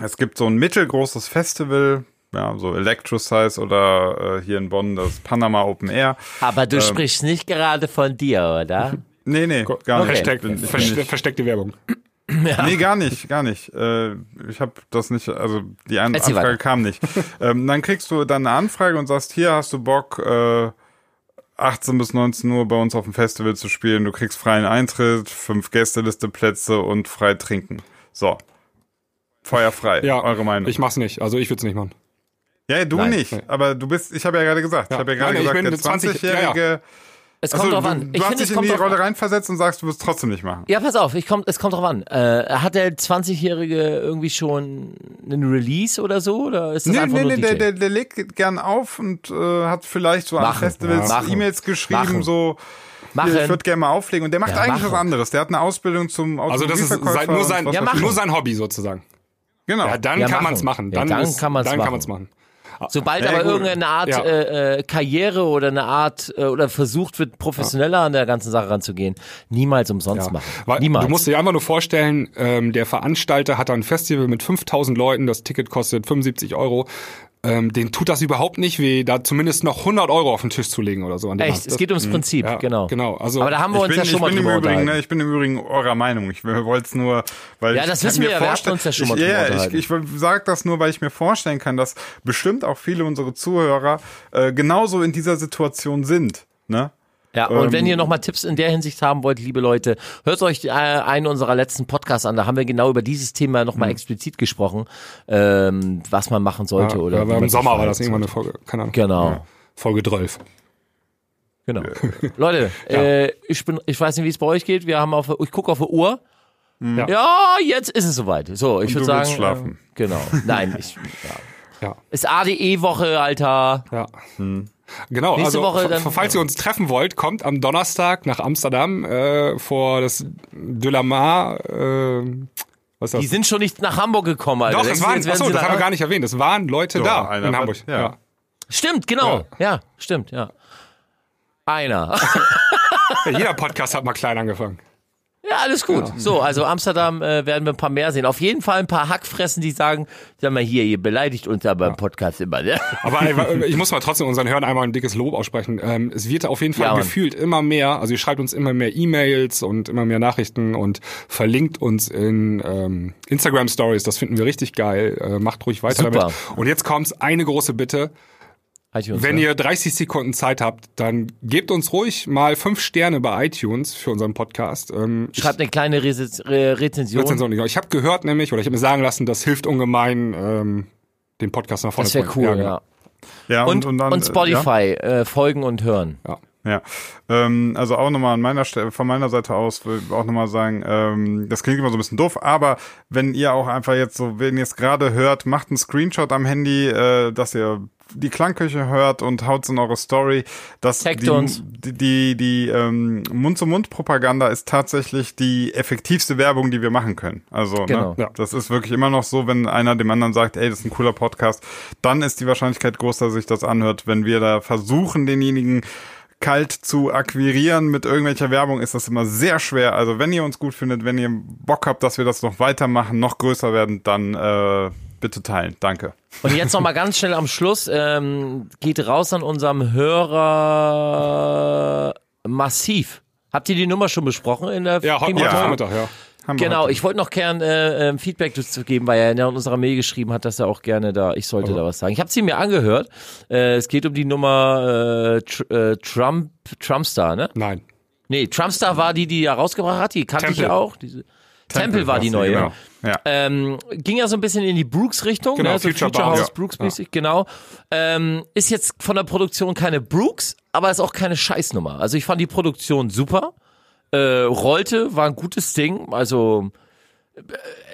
es gibt so ein mittelgroßes Festival, ja, so Electro-Size oder äh, hier in Bonn das Panama Open Air. Aber Ähm. du sprichst nicht gerade von dir, oder? <laughs> Nee, nee, gar nicht. Versteck, Bin- bin verste- ich- versteckte Werbung. <laughs> Nee, gar nicht, gar nicht. Äh, ich habe das nicht, also die An Erzähl Anfrage weiter. kam nicht. <laughs> ähm, dann kriegst du dann eine Anfrage und sagst, hier hast du Bock, äh, 18 bis 19 Uhr bei uns auf dem Festival zu spielen. Du kriegst freien Eintritt, fünf Gästelisteplätze und frei trinken. So. Feuerfrei. Ja, Eure Meinung. ich mach's nicht. Also ich würde es nicht machen. Ja, du Nein. nicht. Aber du bist, ich habe ja gerade gesagt, ich Ja. habe ja gerade Nein, ich gesagt, bin der 20, 20-Jährige Es kommt Also, drauf du, an. du Ich hast dich es in die Rolle an. reinversetzt und sagst, du wirst es trotzdem nicht machen. Ja, pass auf, ich komm, es kommt drauf an. Äh, hat der 20-Jährige irgendwie schon einen Release oder so? Oder ist das Nee, einfach nee, nur nee, DJ? der, der, der legt gern auf und äh, hat vielleicht so an Machen, Festivals ja. E-Mails geschrieben, Machen. so Machen. ich würde gerne mal auflegen. Und der macht Ja, eigentlich machen. was anderes. Der hat eine Ausbildung zum Also das ist Automobilverkäufer sein, nur, sein, Ja, nur sein Hobby sozusagen. ich. Genau. Ja, dann Ja, kann machen. man es machen. Ja, Dann, dann ist, kann man's dann machen. Machen. Sobald Ja, aber gut. irgendeine Art Ja. äh, äh, Karriere oder eine Art äh, oder versucht wird, professioneller an der ganzen Sache ranzugehen, niemals umsonst machen. Weil niemals. Du musst dir einfach nur vorstellen, ähm, der Veranstalter hat ein Festival mit 5000 Leuten, das Ticket kostet 75 Euro. Ähm, den tut das überhaupt nicht weh, da zumindest noch 100 Euro auf den Tisch zu legen oder so. An Echt, Abend. es geht ums Prinzip, ja, genau. genau. Also aber da haben wir uns bin, ja schon ich mal bin im drüber Übrigen, ne, ich bin im Übrigen eurer Meinung. Ich wollte es nur, weil Ja, das wissen wir ja, wir hatten uns ja schon mal ich, drüber ja, ich, ich sage das nur, weil ich mir vorstellen kann, dass bestimmt auch viele unserer Zuhörer äh, genauso in dieser Situation sind. Ne? Ja, und Ähm, wenn ihr nochmal Tipps in der Hinsicht haben wollt, liebe Leute, hört euch äh, einen unserer letzten Podcasts an. Da haben wir genau über dieses Thema Hm. nochmal explizit gesprochen, ähm, was man machen sollte. ja, oder ja, im Sommer war das irgendwann eine Folge, keine Ahnung. Genau, Folge 12. genau. <laughs> Leute, äh, ich bin, ich weiß nicht, wie es bei euch geht. Wir haben auf, ich gucke auf die Uhr. Ja. Ja, jetzt ist es soweit. So, ich würde sagen, schlafen. Äh, genau. Nein, ich, ja. <laughs> Ja. Ist ADE-Woche, Alter. Ja. Genau, Nächste also Woche dann- falls ihr uns treffen wollt, kommt am Donnerstag nach Amsterdam äh, vor das De la Mar. Äh, was ist das? Die sind schon nicht nach Hamburg gekommen, Alter. Doch, du, waren, achso, das haben wir gar nicht erwähnt. Es waren Leute Ja, da einer in Hamburg. ja. Ja. Stimmt, genau. Ja, stimmt, ja. Einer. Ja, <laughs> Jeder Podcast hat mal klein angefangen. Ja, alles gut. So, also Amsterdam äh, werden wir ein paar mehr sehen. Auf jeden Fall ein paar Hackfressen, die sagen, sag mal hier, ihr beleidigt uns ja beim Podcast immer, ne? Aber ey, <laughs> ich muss mal trotzdem unseren Hörern einmal ein dickes Lob aussprechen. Ähm, es wird auf jeden Fall Ja, gefühlt immer mehr. Also ihr schreibt uns immer mehr E-Mails und immer mehr Nachrichten und verlinkt uns in ähm, Instagram Stories. Das finden wir richtig geil. Äh, macht ruhig weiter Super. damit. Und jetzt kommt's eine große Bitte. iTunes, Wenn ne? ihr 30 Sekunden Zeit habt, dann gebt uns ruhig mal fünf Sterne bei iTunes für unseren Podcast. Ähm, ich- Schreibt eine kleine Rese Re Rezension. Rezension, genau. Ich habe gehört nämlich, oder ich habe mir sagen lassen, das hilft ungemein, ähm, den Podcast nach vorne Das wäre zu bringen. cool, ja. genau. Ja, Und, und, dann, äh, Spotify, äh, folgen und hören. Ja. Ja, ähm, also auch nochmal an meiner Stelle, von meiner Seite aus, will ich auch nochmal sagen, ähm, das klingt immer so ein bisschen doof, aber wenn ihr auch einfach jetzt so, wenn ihr es gerade hört, macht einen Screenshot am Handy, äh, dass ihr die Klangküche hört und haut's in eure Story. dass Taggt die, uns. die, die, die ähm, Mund-zu-Mund-Propaganda ist tatsächlich die effektivste Werbung, die wir machen können. Also, Genau. ne, Ja. das ist wirklich immer noch so, wenn einer dem anderen sagt, ey, das ist ein cooler Podcast, dann ist die Wahrscheinlichkeit groß, dass sich das anhört. Wenn wir da versuchen, denjenigen kalt zu akquirieren mit irgendwelcher Werbung, ist das immer sehr schwer. Also wenn ihr uns gut findet, wenn ihr Bock habt, dass wir das noch weitermachen, noch größer werden, dann äh, bitte teilen. Danke. Und jetzt noch mal ganz schnell am Schluss, ähm, geht raus an unserem Hörer Massiv. Habt ihr die Nummer schon besprochen in der Ja, heute heute Ja. Ja. Haben Genau, heute. ich wollte noch gern äh, ähm, Feedback dazu geben, weil er in unserer Mail geschrieben hat, dass er auch gerne da, ich sollte da was sagen. Ich habe sie mir angehört. Äh, es geht um die Nummer äh, Tr äh, Trump, Trumpstar, ne? Nein. Nee, Trumpstar war die, die er rausgebracht hat, die kannte ich Temple. ja auch. Diese, Temple, war die neue. Genau. Ja. Ähm, ging ja so ein bisschen in die Brooks-Richtung, Genau, ne? so Future Future. House Ja. Brooks-mäßig, genau. Ähm, ist jetzt von der Produktion keine Brooks, aber ist auch keine Scheißnummer. Also ich fand die Produktion super. Äh, rollte, war ein gutes Ding. Also äh,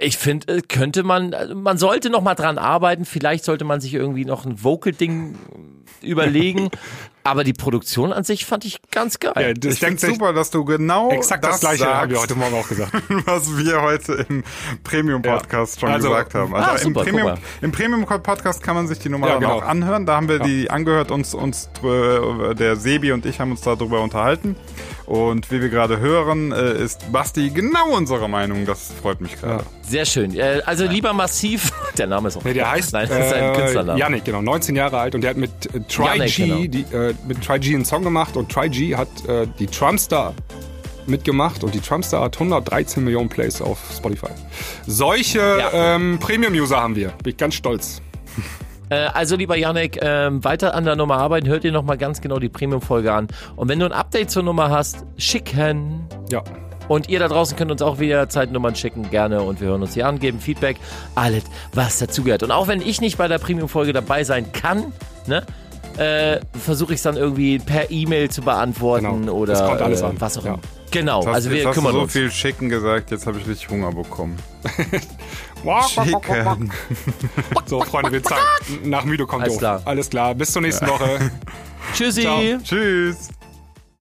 ich finde, äh, könnte man, also man sollte noch mal dran arbeiten. Vielleicht sollte man sich irgendwie noch ein Vocal-Ding überlegen. <laughs> aber die Produktion an sich fand ich ganz geil. Ja, das Ich finde sich super, dass du genau exakt das, gleiche sagst, haben wir heute Morgen auch gesagt. <laughs> was wir heute im Premium-Podcast schon Also- gesagt haben. Ah, Also super, im Premium- im Premium-Podcast kann man sich die Nummer Ja, dann genau. auch anhören. Da haben wir die angehört, uns, uns drü- der Sebi und ich haben uns darüber unterhalten. Und wie wir gerade hören, äh, ist Basti genau unserer Meinung. Das freut mich gerade. Sehr schön. Äh, also lieber massiv. <laughs> Der Name ist auch. Nee, der heißt Nein, das ist ein äh, Künstlername. Yannick, genau, 19 Jahre alt und der hat mit äh, Try G, genau. die, äh, mit Try G einen Song gemacht und Try G hat äh, die Trumpstar mitgemacht und die Trumpstar hat 113 Millionen Plays auf Spotify. Solche Ja. ähm, Premium-User haben wir. Bin ich ganz stolz. Äh, also lieber Janek, ähm, weiter an der Nummer arbeiten. Hört dir nochmal ganz genau die Premium-Folge an. Und wenn du ein Update zur Nummer hast, schicken. Ja. Und ihr da draußen könnt uns auch wieder Zeitnummern schicken, gerne. Und wir hören uns die an, geben Feedback. Alles, was dazugehört. Und auch wenn ich nicht bei der Premium-Folge dabei sein kann, ne? Äh, versuche ich es dann irgendwie per E-Mail zu beantworten Genau. oder Das kommt alles äh, an. was auch Ja. immer. Genau, Jetzt hast, also jetzt wir hast du kümmern so uns. viel Chicken gesagt, jetzt habe ich richtig Hunger bekommen. <laughs> Chicken. <laughs> So, Freunde, wir zeigen. Nach müde kommt Alles doof. klar. Alles klar. Bis zur nächsten Woche. <laughs> Tschüssi. Ciao. Tschüss.